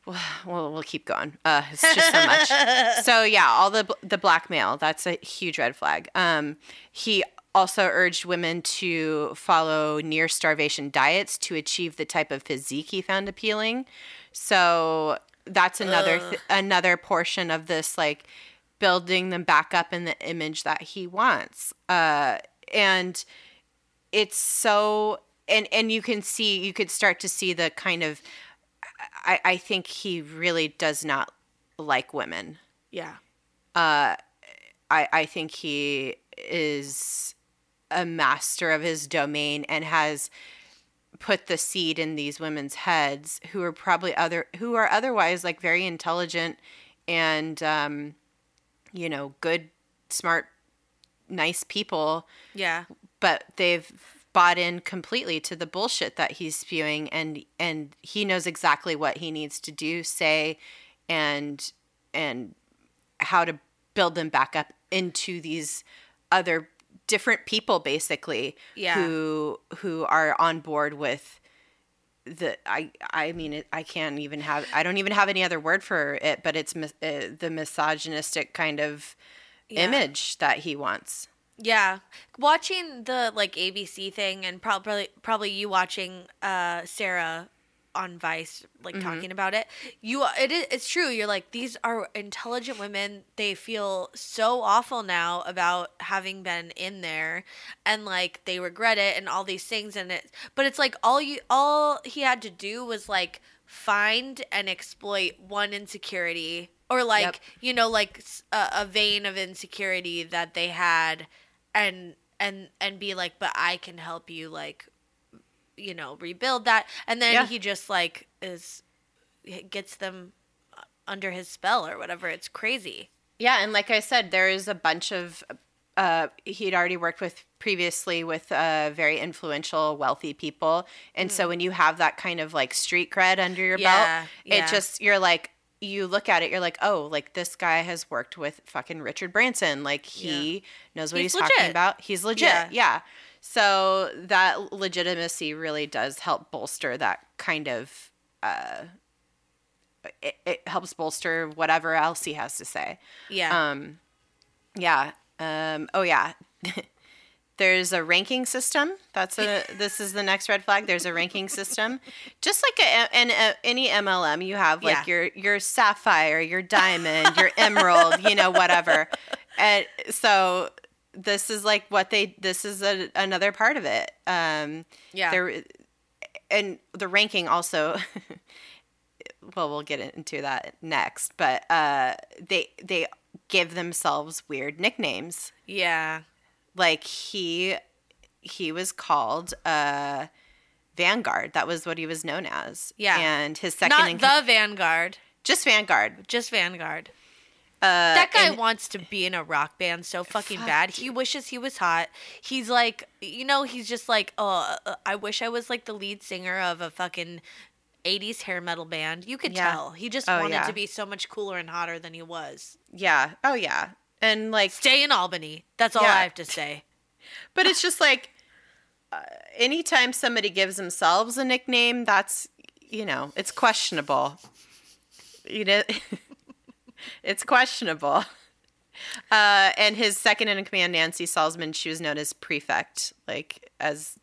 Well, we'll, keep going. Uh, it's just so much. so yeah, all the the blackmail. That's a huge red flag. Um, he also urged women to follow near starvation diets to achieve the type of physique he found appealing. So that's another th- another portion of this like building them back up in the image that he wants. Uh, and it's so and and you can see you could start to see the kind of I, I think he really does not like women. Yeah. I, I think he is a master of his domain and has put the seed in these women's heads who are probably other who are otherwise like very intelligent and um, you know good smart nice people Yeah. but they've bought in completely to the bullshit that he's spewing and and he knows exactly what he needs to do say and and how to build them back up into these other different people basically Yeah. who who are on board with the I I mean I can't even have I don't even have any other word for it but it's mis- uh, the misogynistic kind of Yeah. image that he wants Yeah, watching the like ABC thing and probably probably you watching uh Sarah on Vice like talking about it. You it is it's true. You're like these are intelligent women. They feel so awful now about having been in there and like they regret it and all these things and it but it's like all you all he had to do was like find and exploit one insecurity or like Yep. you know like a vein of insecurity that they had and and and be like but i can help you like you know rebuild that. And then Yeah. he just like is gets them uh, under his spell or whatever. It's crazy. Yeah, and like I said, there is a bunch of uh, he'd already worked with previously with uh, very influential, wealthy people, and so when you have that kind of like street cred under your Yeah, belt, yeah. it just you're like you look at it, you're like, oh, like this guy has worked with fucking Richard Branson, like he knows what He's he's, talking about. He's legit, Yeah. yeah. So that legitimacy really does help bolster that kind of. Uh, it, it helps bolster whatever else he has to say. yeah Um, yeah. Um, oh yeah. There's a ranking system. That's a. This is the next red flag. There's a ranking system, just like a, in a, any MLM. You have like Yeah. your your sapphire, your diamond, your emerald. You know, whatever. And so this is like what they. This is a, another part of it. Um, yeah there and the ranking also well we'll get into that next but uh they they give themselves weird nicknames yeah like he he was called uh vanguard that was what he was known as Yeah. and his second not the vanguard just vanguard just vanguard uh that guy and- wants to be in a rock band so fucking Fuck, bad. He wishes he was hot. He's like, you know, he's just like, oh, uh, I wish I was like the lead singer of a fucking 80s hair metal band. You could Yeah. tell. He just Oh, wanted yeah. to be so much cooler and hotter than he was. yeah oh yeah and like Stay in Albany. That's all Yeah. I have to say. But it's just like uh, anytime somebody gives themselves a nickname, that's you know, it's questionable. You know, it's questionable. Uh, and his second in command, Nancy Salzman, she was known as prefect, like as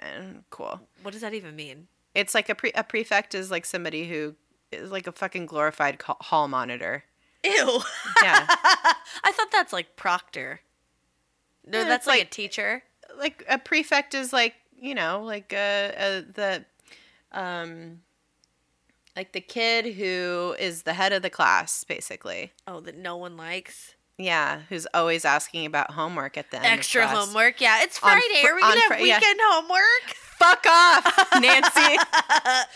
eh, cool. What does that even mean? It's like a pre- a prefect is like somebody who is like a fucking glorified hall monitor. Ew. Yeah, I thought that's like proctor. No, Yeah, that's like, like- a teacher. like a prefect is like you know like uh, uh the um like the kid who is the head of the class basically Oh, that no one likes. Yeah, who's always asking about homework at the end. of Extra class. homework. Yeah, it's Friday. fr- Are we gonna have Fri- yeah. weekend homework? Fuck off, Nancy.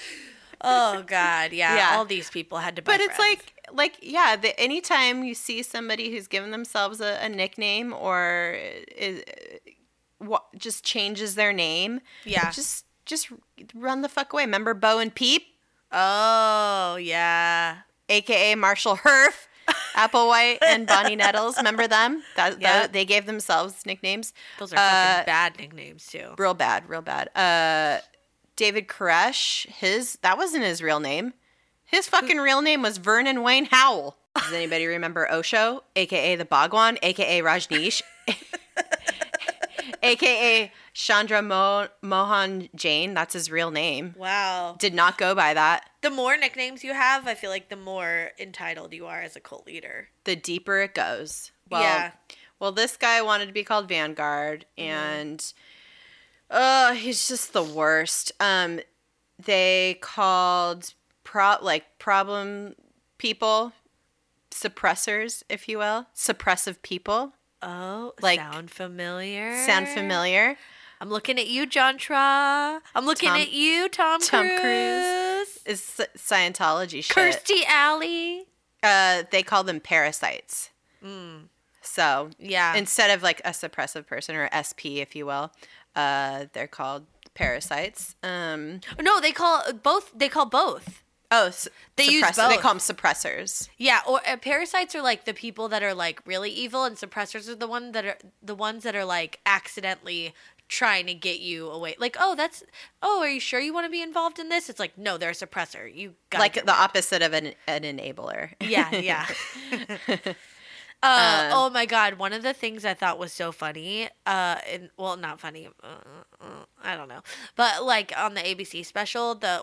Oh God, yeah. Yeah. All these people had to. But it's friends. like like yeah the, anytime you see somebody who's given themselves a, a nickname or is, what just changes their name Yeah. just just run the fuck away remember bo and peep Oh yeah. aka marshall herff applewhite and bonnie nettles remember them that, Yeah. that- they gave themselves nicknames Those are fucking Uh, bad nicknames too. real bad real bad uh david koresh his that wasn't his real name his fucking real name was vernon wayne howell. Does anybody remember osho aka the bhagwan aka rajneesh aka chandra Mo- mohan jain? That's his real name. Wow. did not go by that. The more nicknames you have, I feel like the more entitled you are as a cult leader. the deeper it goes. Well Yeah. well this guy wanted to be called vanguard and uh he's just the worst. Um they called pro like problem people suppressors if you will suppressive people Oh, Like, sound familiar? sound familiar I'm looking at you, John Tra. I'm looking Tom- at you, Tom, Tom Cruise. Cruise. is scientology shit Kirstie Alley. uh they call them parasites Mm, so yeah. instead of like a suppressive person or sp if you will uh they're called parasites um no, they call both. They call both. Oh, s- They use suppress- They call them suppressors. Yeah, or uh, parasites are like the people that are like really evil, and suppressors are the one that are the ones that are like accidentally trying to get you away. Like, oh, that's oh, are you sure you want to be involved in this? It's like, no, they're a suppressor. You got Like the opposite of an, an enabler. Yeah, yeah. Uh, oh my god! One of the things I thought was so funny, uh, and well, not funny. Uh, uh, I don't know, but like on the ABC special, the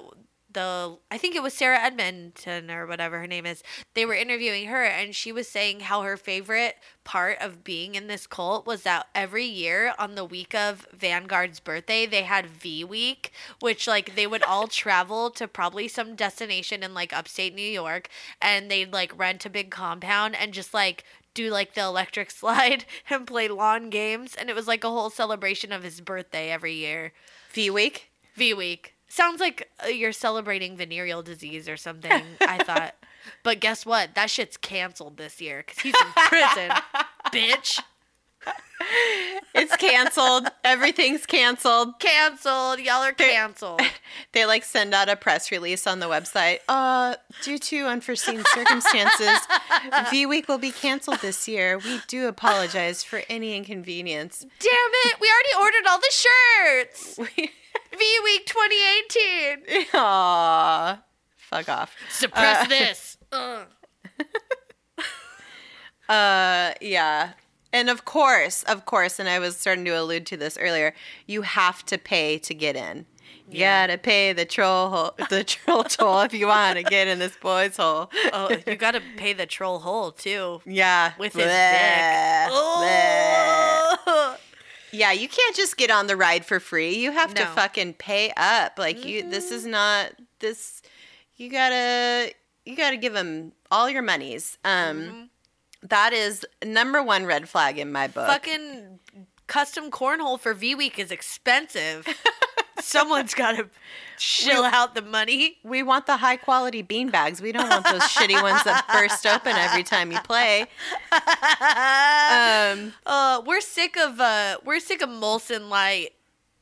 the I think it was Sarah Edmondson or whatever her name is. They were interviewing her, and she was saying how her favorite part of being in this cult was that every year on the week of Vanguard's birthday, they had V Week, which like they would all travel to probably some destination in like upstate New York, and they'd like rent a big compound and just like do like the electric slide and play lawn games, and it was like a whole celebration of his birthday every year. V week. V Week. Sounds like uh, you're celebrating venereal disease or something, I thought. But guess what? That shit's canceled this year because he's in prison, bitch. It's canceled. Everything's canceled. Canceled. Y'all are canceled. They like send out a press release on the website. Uh, due to unforeseen circumstances, V Week will be canceled this year. We do apologize for any inconvenience. Damn it. We already ordered all the shirts. V Week 2018. Aww. Fuck off. Suppress Uh, this. Uh, yeah. And of course, of course, and I was starting to allude to this earlier, you have to pay to get in. You Yeah. gotta pay the troll hole, the troll toll if you want to get in this boy's hole. Oh, you got to pay the troll hole, too. Yeah. With his Bleh. dick. Bleh. Oh. Yeah, you can't just get on the ride for free. You have to No. Mm-hmm. fucking pay up. Like you this is not this you got to you got to give them all your monies. Um Mm-hmm. that is number 1 red flag in my book. Fucking custom cornhole for V Week is expensive. Someone's got to shill out the money. We want the high quality bean bags. We don't want those shitty ones that burst open every time you play. Um, Uh, we're sick of uh, we're sick of Molson Light.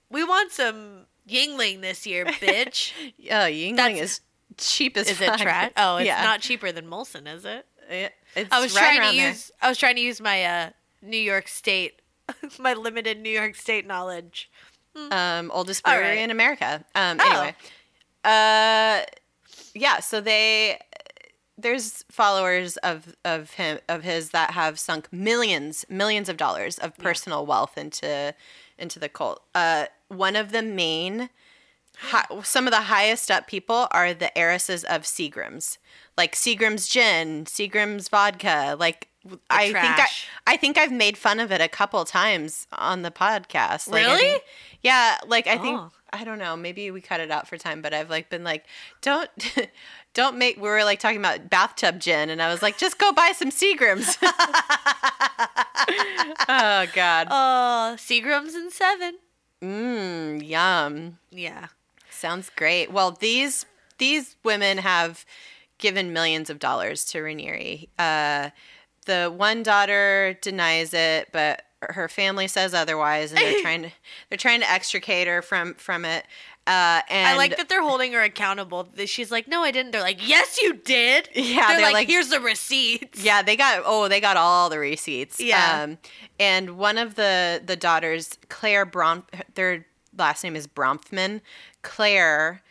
We want some Yuengling this year, bitch. oh, Yuengling That's- is cheap as is it fuck. trash? Oh, it's Yeah. not cheaper than Molson, is it? It- It's I was right trying to there. use I was trying to use my uh, New York State, my limited New York State knowledge. Um, oldest brewery right. in America. Um, Oh. Anyway, uh, yeah. So they there's followers of of him of his that have sunk millions millions of dollars of personal wealth into into the cult. Uh, one of the main. Hi, some of the highest up people are the heiresses of Seagram's, like Seagram's gin, Seagram's vodka. Like I think I, I think I've made fun of it a couple times on the podcast. Like, Really? think- yeah, like I think Oh. I don't know. Maybe we cut it out for time, but I've like been like, don't don't make. We were like talking about bathtub gin, and I was like, just go buy some Seagrams. oh God. Oh, Seagrams and seven. Mmm. Yum. Yeah. Sounds great. Well, these these women have given millions of dollars to Raniere. Uh, the one daughter denies it, but her family says otherwise, and they're trying to they're trying to extricate her from from it. Uh, and I like that they're holding her accountable. She's like, "No, I didn't." They're like, "Yes, you did." Yeah, they're, they're like, like- "Here's the receipts." Yeah, they got oh, they got all the receipts. Yeah. Um, and one of the the daughters, Claire Brom, their last name is Bronfman. Claire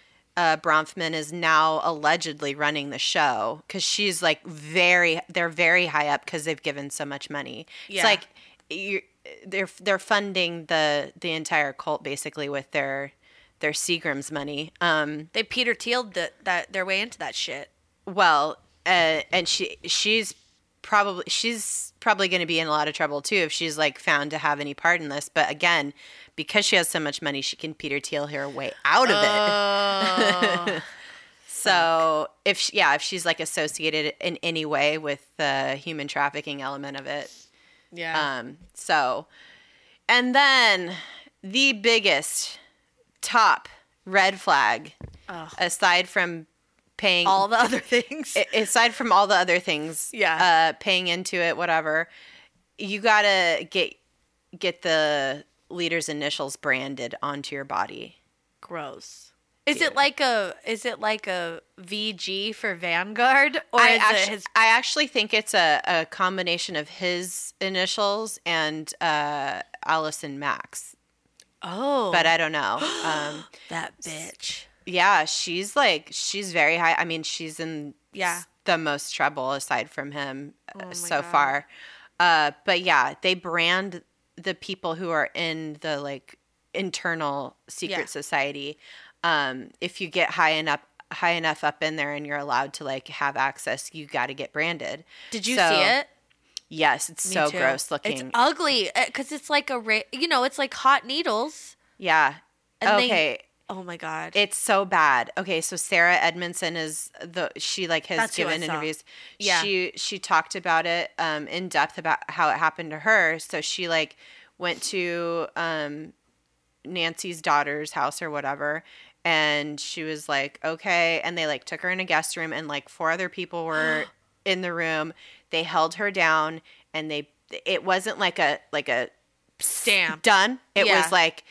uh, Bronfman is now allegedly running the show because she's like very, they're very high up because they've given so much money. Yeah. It's like you they're they're funding the the entire cult basically with their their Seagram's money. Um, They Peter Thiel'd the, that their way into that shit. well, uh, and she she's probably she's probably going to be in a lot of trouble too if she's like found to have any part in this. But again, because she has so much money, she can Peter Thiel her way out of it. Oh. So if she, yeah, if she's like associated in any way with the human trafficking element of it, yeah. um, so and then the biggest top red flag, aside from paying All the other things. aside from all the other things, Yeah. uh, paying into it, whatever, you gotta get get the leader's initials branded onto your body. Gross. Is it like a is it like a VG for Vanguard or I is actually, it his I actually think it's a, a combination of his initials and uh, Allison Mack's, Oh, but I don't know. Um, that bitch. Yeah, she's like she's very high. I mean, she's in Yeah. the most trouble aside from him uh, Oh so God. far. Uh, but yeah, they brand the people who are in the like internal secret Yeah. society. Um, if you get high enough high enough up in there and you're allowed to like have access, you got to get branded. Did you So- see it? Yes, it's Me so too. gross looking. It's ugly because it's like a ra- you know it's like hot needles. yeah. And they- okay. Oh my god. It's so bad. Okay, so Sarah Edmondson is the she like has That's given interviews. Yeah. She she talked about it um in depth about how it happened to her. So she like went to um Nancy's daughter's house or whatever and she was like, "Okay." And they like took her in a guest room and like four other people were in the room. They held her down and they it wasn't like a like a Stamp. done. It Yeah. was like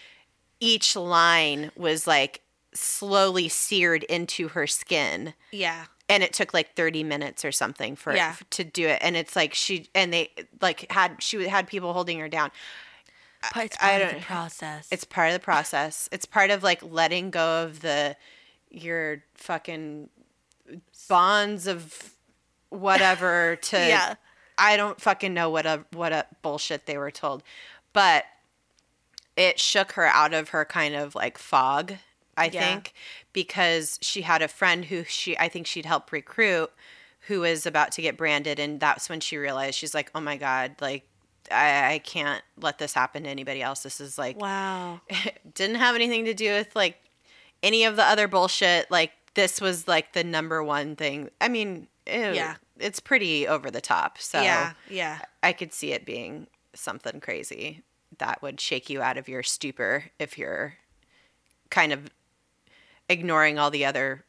each line was like slowly seared into her skin yeah. and it took like 30 minutes or something for Yeah. to do it and it's like she and they like had she had people holding her down But it's I part of the process. it's part of the process it's part of like letting go of the your fucking bonds of whatever to Yeah. I don't fucking know what a what a bullshit they were told. But it shook her out of her kind of like fog, I Yeah. think, because she had a friend who she I think she'd help recruit who was about to get branded and that's when she realized she's like, "Oh my god, like I, I can't let this happen to anybody else. This is like wow. didn't have anything to do with like any of the other bullshit. Like this was like the number one thing. I mean, ew, Yeah. it's pretty over the top. So Yeah. Yeah. I could see it being something crazy that would shake you out of your stupor if you're kind of ignoring all the other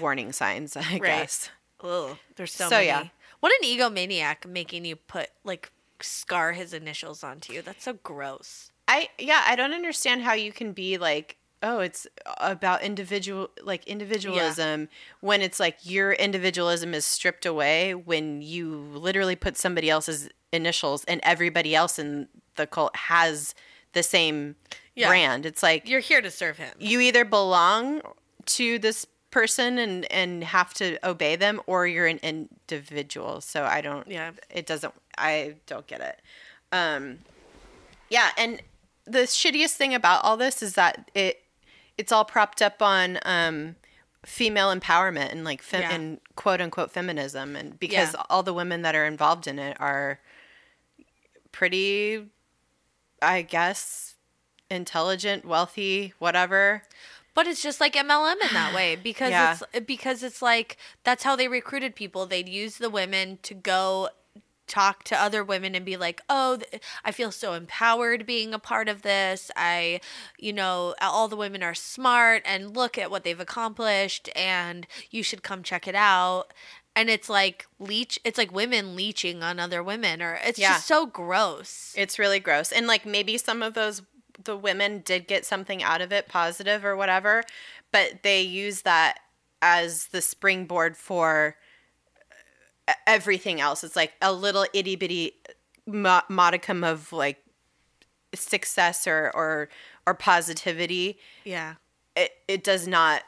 warning signs, I guess. Ugh, there's so, So, many. yeah. What an egomaniac making you put like scar his initials onto you. That's so gross. I yeah, I don't understand how you can be like, oh, it's about individual like individualism when it's like your individualism is stripped away when you literally put somebody else's initials and everybody else in the cult has the same Yeah. brand. It's like You're here to serve him. you either belong to this person and and have to obey them or you're an individual. So I don't Yeah. it doesn't I don't get it. Um yeah, and the shittiest thing about all this is that it it's all propped up on um female empowerment and like fem- Yeah. and quote unquote feminism and because Yeah. all the women that are involved in it are pretty I guess intelligent, wealthy, whatever. But it's just like MLM in that way because Yeah. it's because it's like that's how they recruited people. They'd use the women to go talk to other women and be like, "Oh, th- I feel so empowered being a part of this. I, you know, all the women are smart and look at what they've accomplished and you should come check it out." And it's like leech it's like women leeching on other women or it's Yeah. just so gross. It's really gross. And like maybe some of those the women did get something out of it positive or whatever, but they use that as the springboard for e- everything else. It's like a little itty bitty modicum of like success or or or positivity. yeah. It it does not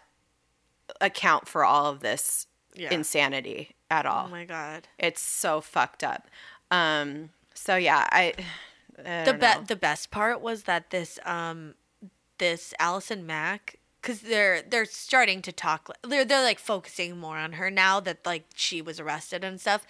account for all of this Yeah. insanity at all. Oh my god. It's so fucked up. Um. So yeah, I. I the be- the best part was that this um this Allison Mack because they're they're starting to talk they're they're like focusing more on her now that like she was arrested and stuff.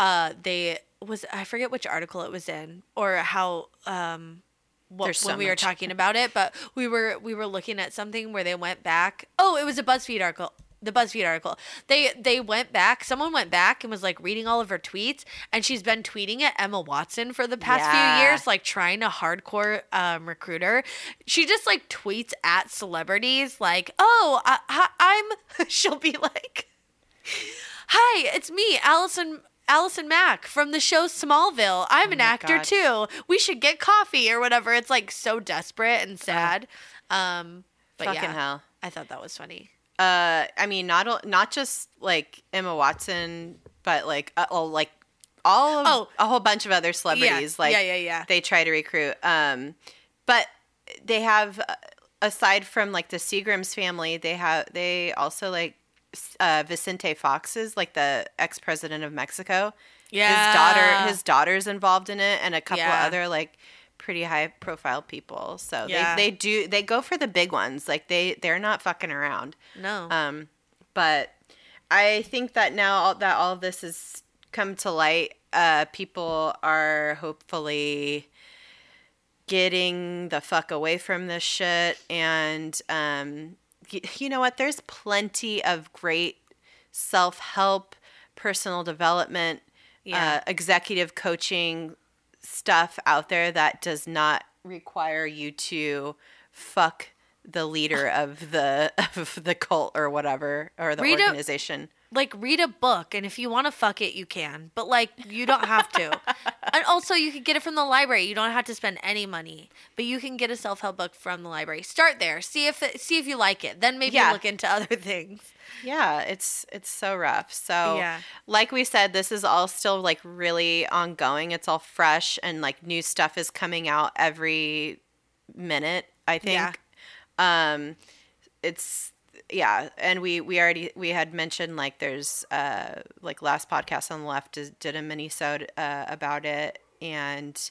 Uh, they was I forget which article it was in or how um what, so when we were talking about it, but we were we were looking at something where they went back. Oh, it was a BuzzFeed article. The BuzzFeed article. They they went back. Someone went back and was like reading all of her tweets, and she's been tweeting at Emma Watson for the past Yeah. few years, like trying to hardcore um, recruit her. She just like tweets at celebrities, like, "Oh, I, I'm." She'll be like, "Hi, it's me, Allison." Allison Mack from the show Smallville. I'm an Oh my actor God. too. We should get coffee or whatever. It's like so desperate and sad. Um, but Fucking yeah, hell. I thought that was funny. Uh, I mean, not not just like Emma Watson, but like uh, oh, like all of Oh. a whole bunch of other celebrities. yeah, like yeah, yeah, yeah. They try to recruit. Um, but they have uh, aside from like the Seagrams family, they have they also like uh, Vicente Fox's like the ex president of Mexico. Yeah, his daughter his daughter's involved in it and a couple Yeah. other like pretty high profile people so Yeah. they, they do they go for the big ones like they they're not fucking around no. um but i think that now all, that all of this has come to light uh people are hopefully getting the fuck away from this shit and um y- you know what there's plenty of great self-help personal development Yeah. uh, executive coaching stuff out there that does not require you to fuck the leader of the of the cult or whatever or the Read organization like read a book and if you want to fuck it you can but like you don't have to and also you can get it from the library you don't have to spend any money but you can get a self-help book from the library start there see if it, see if you like it then maybe Yeah. look into other things Yeah, it's it's so rough. So Yeah. like we said, this is all still like really ongoing. It's all fresh and like new stuff is coming out every minute, I think. Um it's yeah, and we we already we had mentioned like there's uh like last podcast on the left is, did a mini uh, about it and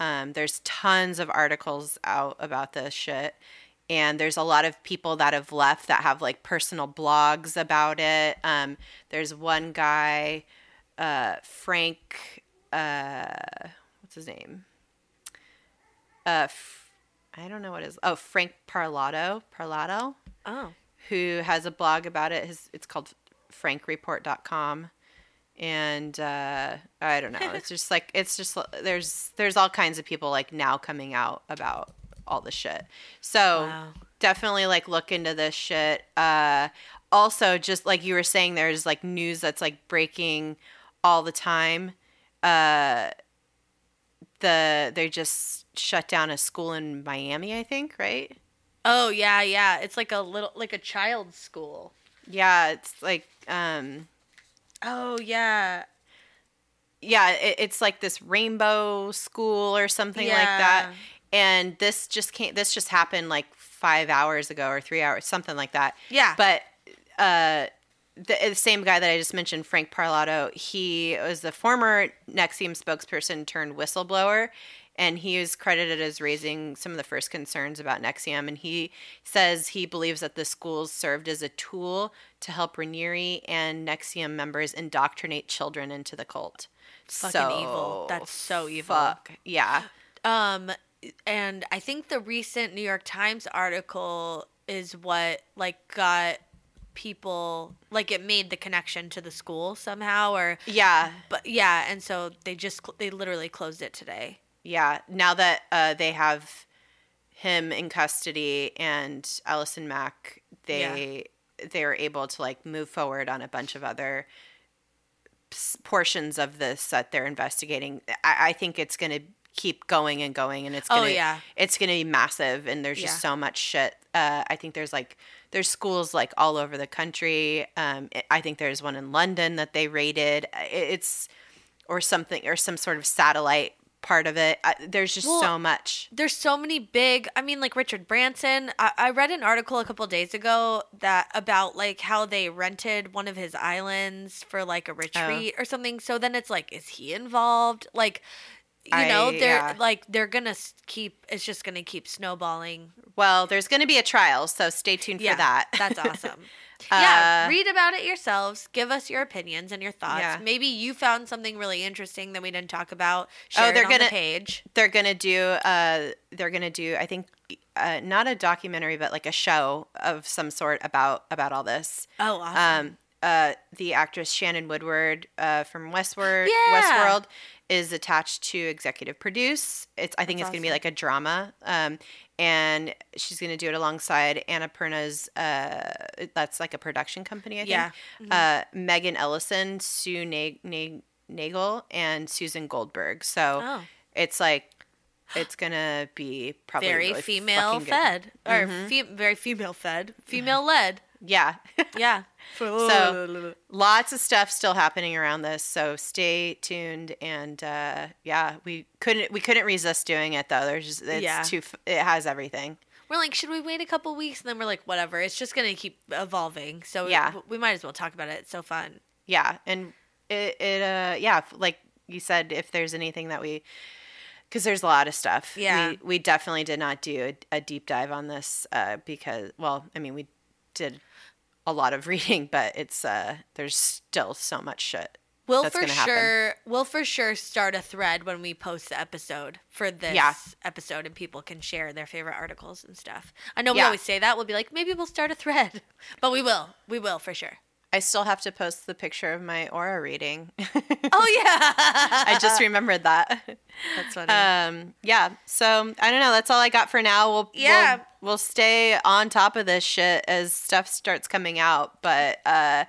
um, there's tons of articles out about this shit and there's a lot of people that have left that have like personal blogs about it. Um, there's one guy uh, frank uh, what's his name? Uh, F- i don't know what his oh frank parlato parlato? Oh who has a blog about it his, it's called frankreport.com and uh, i don't know. It's just like it's just there's there's all kinds of people like now coming out about all the shit. So Wow. definitely like look into this shit. Uh also just like you were saying there's like news that's like breaking all the time. Uh the they just shut down a school in miami i think right oh yeah yeah it's like a little like a child's school yeah it's like um oh yeah yeah, it, it's like this rainbow school or something like that. Yeah. And this just can't. This just happened like five hours ago or three hours, something like that. Yeah. But uh, the, the same guy that I just mentioned, Frank Parlato, he was the former NXIVM spokesperson turned whistleblower. And he is credited as raising some of the first concerns about NXIVM. And he says he believes that the schools served as a tool to help Raniere and NXIVM members indoctrinate children into the cult. Fucking evil. That's so evil. Fuck. Yeah. Um, and I think the recent New York Times article is what like got people like it made the connection to the school somehow or Yeah. but yeah and so they just cl- they literally closed it today Yeah. Now that uh, they have him in custody and Allison Mack, they they're able to like move forward on a bunch of other portions of this that they're investigating. I, I think it's going to keep going and going, and it's Oh, gonna, yeah. it's going to be massive. And there's just Yeah. so much shit. Uh, I think there's like there's schools like all over the country. Um, I- I think there's one in London that they raided. It's or something or some sort of satellite part of it. I, there's just Well, so much. there's so many big i mean like richard branson I, I read an article a couple days ago that about like how they rented one of his islands for like a oh. retreat or something so then it's like is he involved like you know I- they're yeah. like they're gonna keep it's just gonna keep snowballing. Well, there's to be a trial, so stay tuned yeah for that. that's awesome. Yeah Uh, read about it yourselves give us your opinions and your thoughts. Yeah. maybe you found something really interesting that we didn't talk about. Share Oh, they're on the gonna- page. they're gonna do uh they're gonna do i think uh, not a documentary but like a show of some sort about about all this. Oh awesome. Um uh the actress shannon woodward uh from westward Yeah. westworld is attached to executive produce. It's i think That's it's gonna be like a drama um and she's gonna do it alongside Annapurna's uh that's like a production company i think. Yeah. uh megan ellison sue Na- Na- naegle and susan goldberg. So oh. it's like it's gonna be probably very really female fucking good. fed or Mhm. fe- very female fed female led. Yeah, yeah So- lots of stuff still happening around this. So stay tuned. And uh, yeah, we couldn't we couldn't resist doing it though. There's just it's Yeah. too it has everything. we're like should we wait a couple weeks and then we're like whatever it's just gonna keep evolving so Yeah. we, we might as well talk about it it's so fun Yeah, and it it uh yeah like you said if there's anything that we because there's a lot of stuff. Yeah. we, we definitely did not do a, a deep dive on this uh, because well, I mean we did a lot of reading, but it's uh there's still so much shit. we'll for sure we'll for sure start a thread when we post the episode for this Yeah. episode and people can share their favorite articles and stuff i know we Yeah. always say that we'll be like maybe we'll start a thread but we will we will for sure I still have to post the picture of my aura reading. oh yeah I just remembered that. that's funny Um, yeah. So I don't know. That's all I got for now. We'll Yeah. We'll, we'll stay on top of this shit as stuff starts coming out. But uh,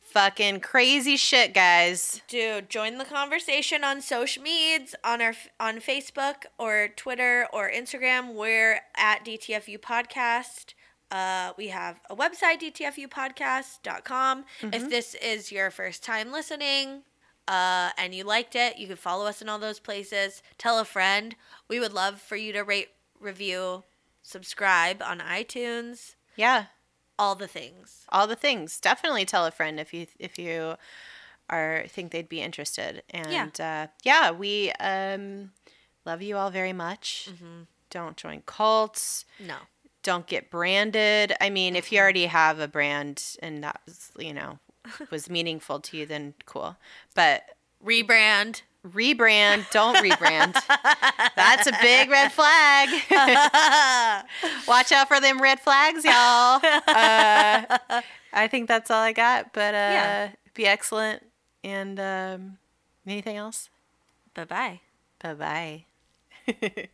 fucking crazy shit, guys. Dude, join the conversation on social medias on our on Facebook or Twitter or Instagram. We're at DTFU Podcast. Uh, we have a website, dtfupodcast.com. If this is your first time listening uh, and you liked it, you can follow us in all those places. Tell a friend. We would love for you to rate, review, subscribe on iTunes, Yeah. all the things. All the things. Definitely tell a friend if you if you are think they'd be interested. And uh, yeah, we um, love you all very much. Don't join cults. No. Don't get branded. I mean, if you already have a brand and that was, you know, was meaningful to you, then cool. But Rebrand. rebrand, don't rebrand. That's a big red flag. Watch out for them red flags, y'all. Uh, I think that's all I got. But uh, Yeah. be excellent. And um, anything else? bye bye. Bye bye.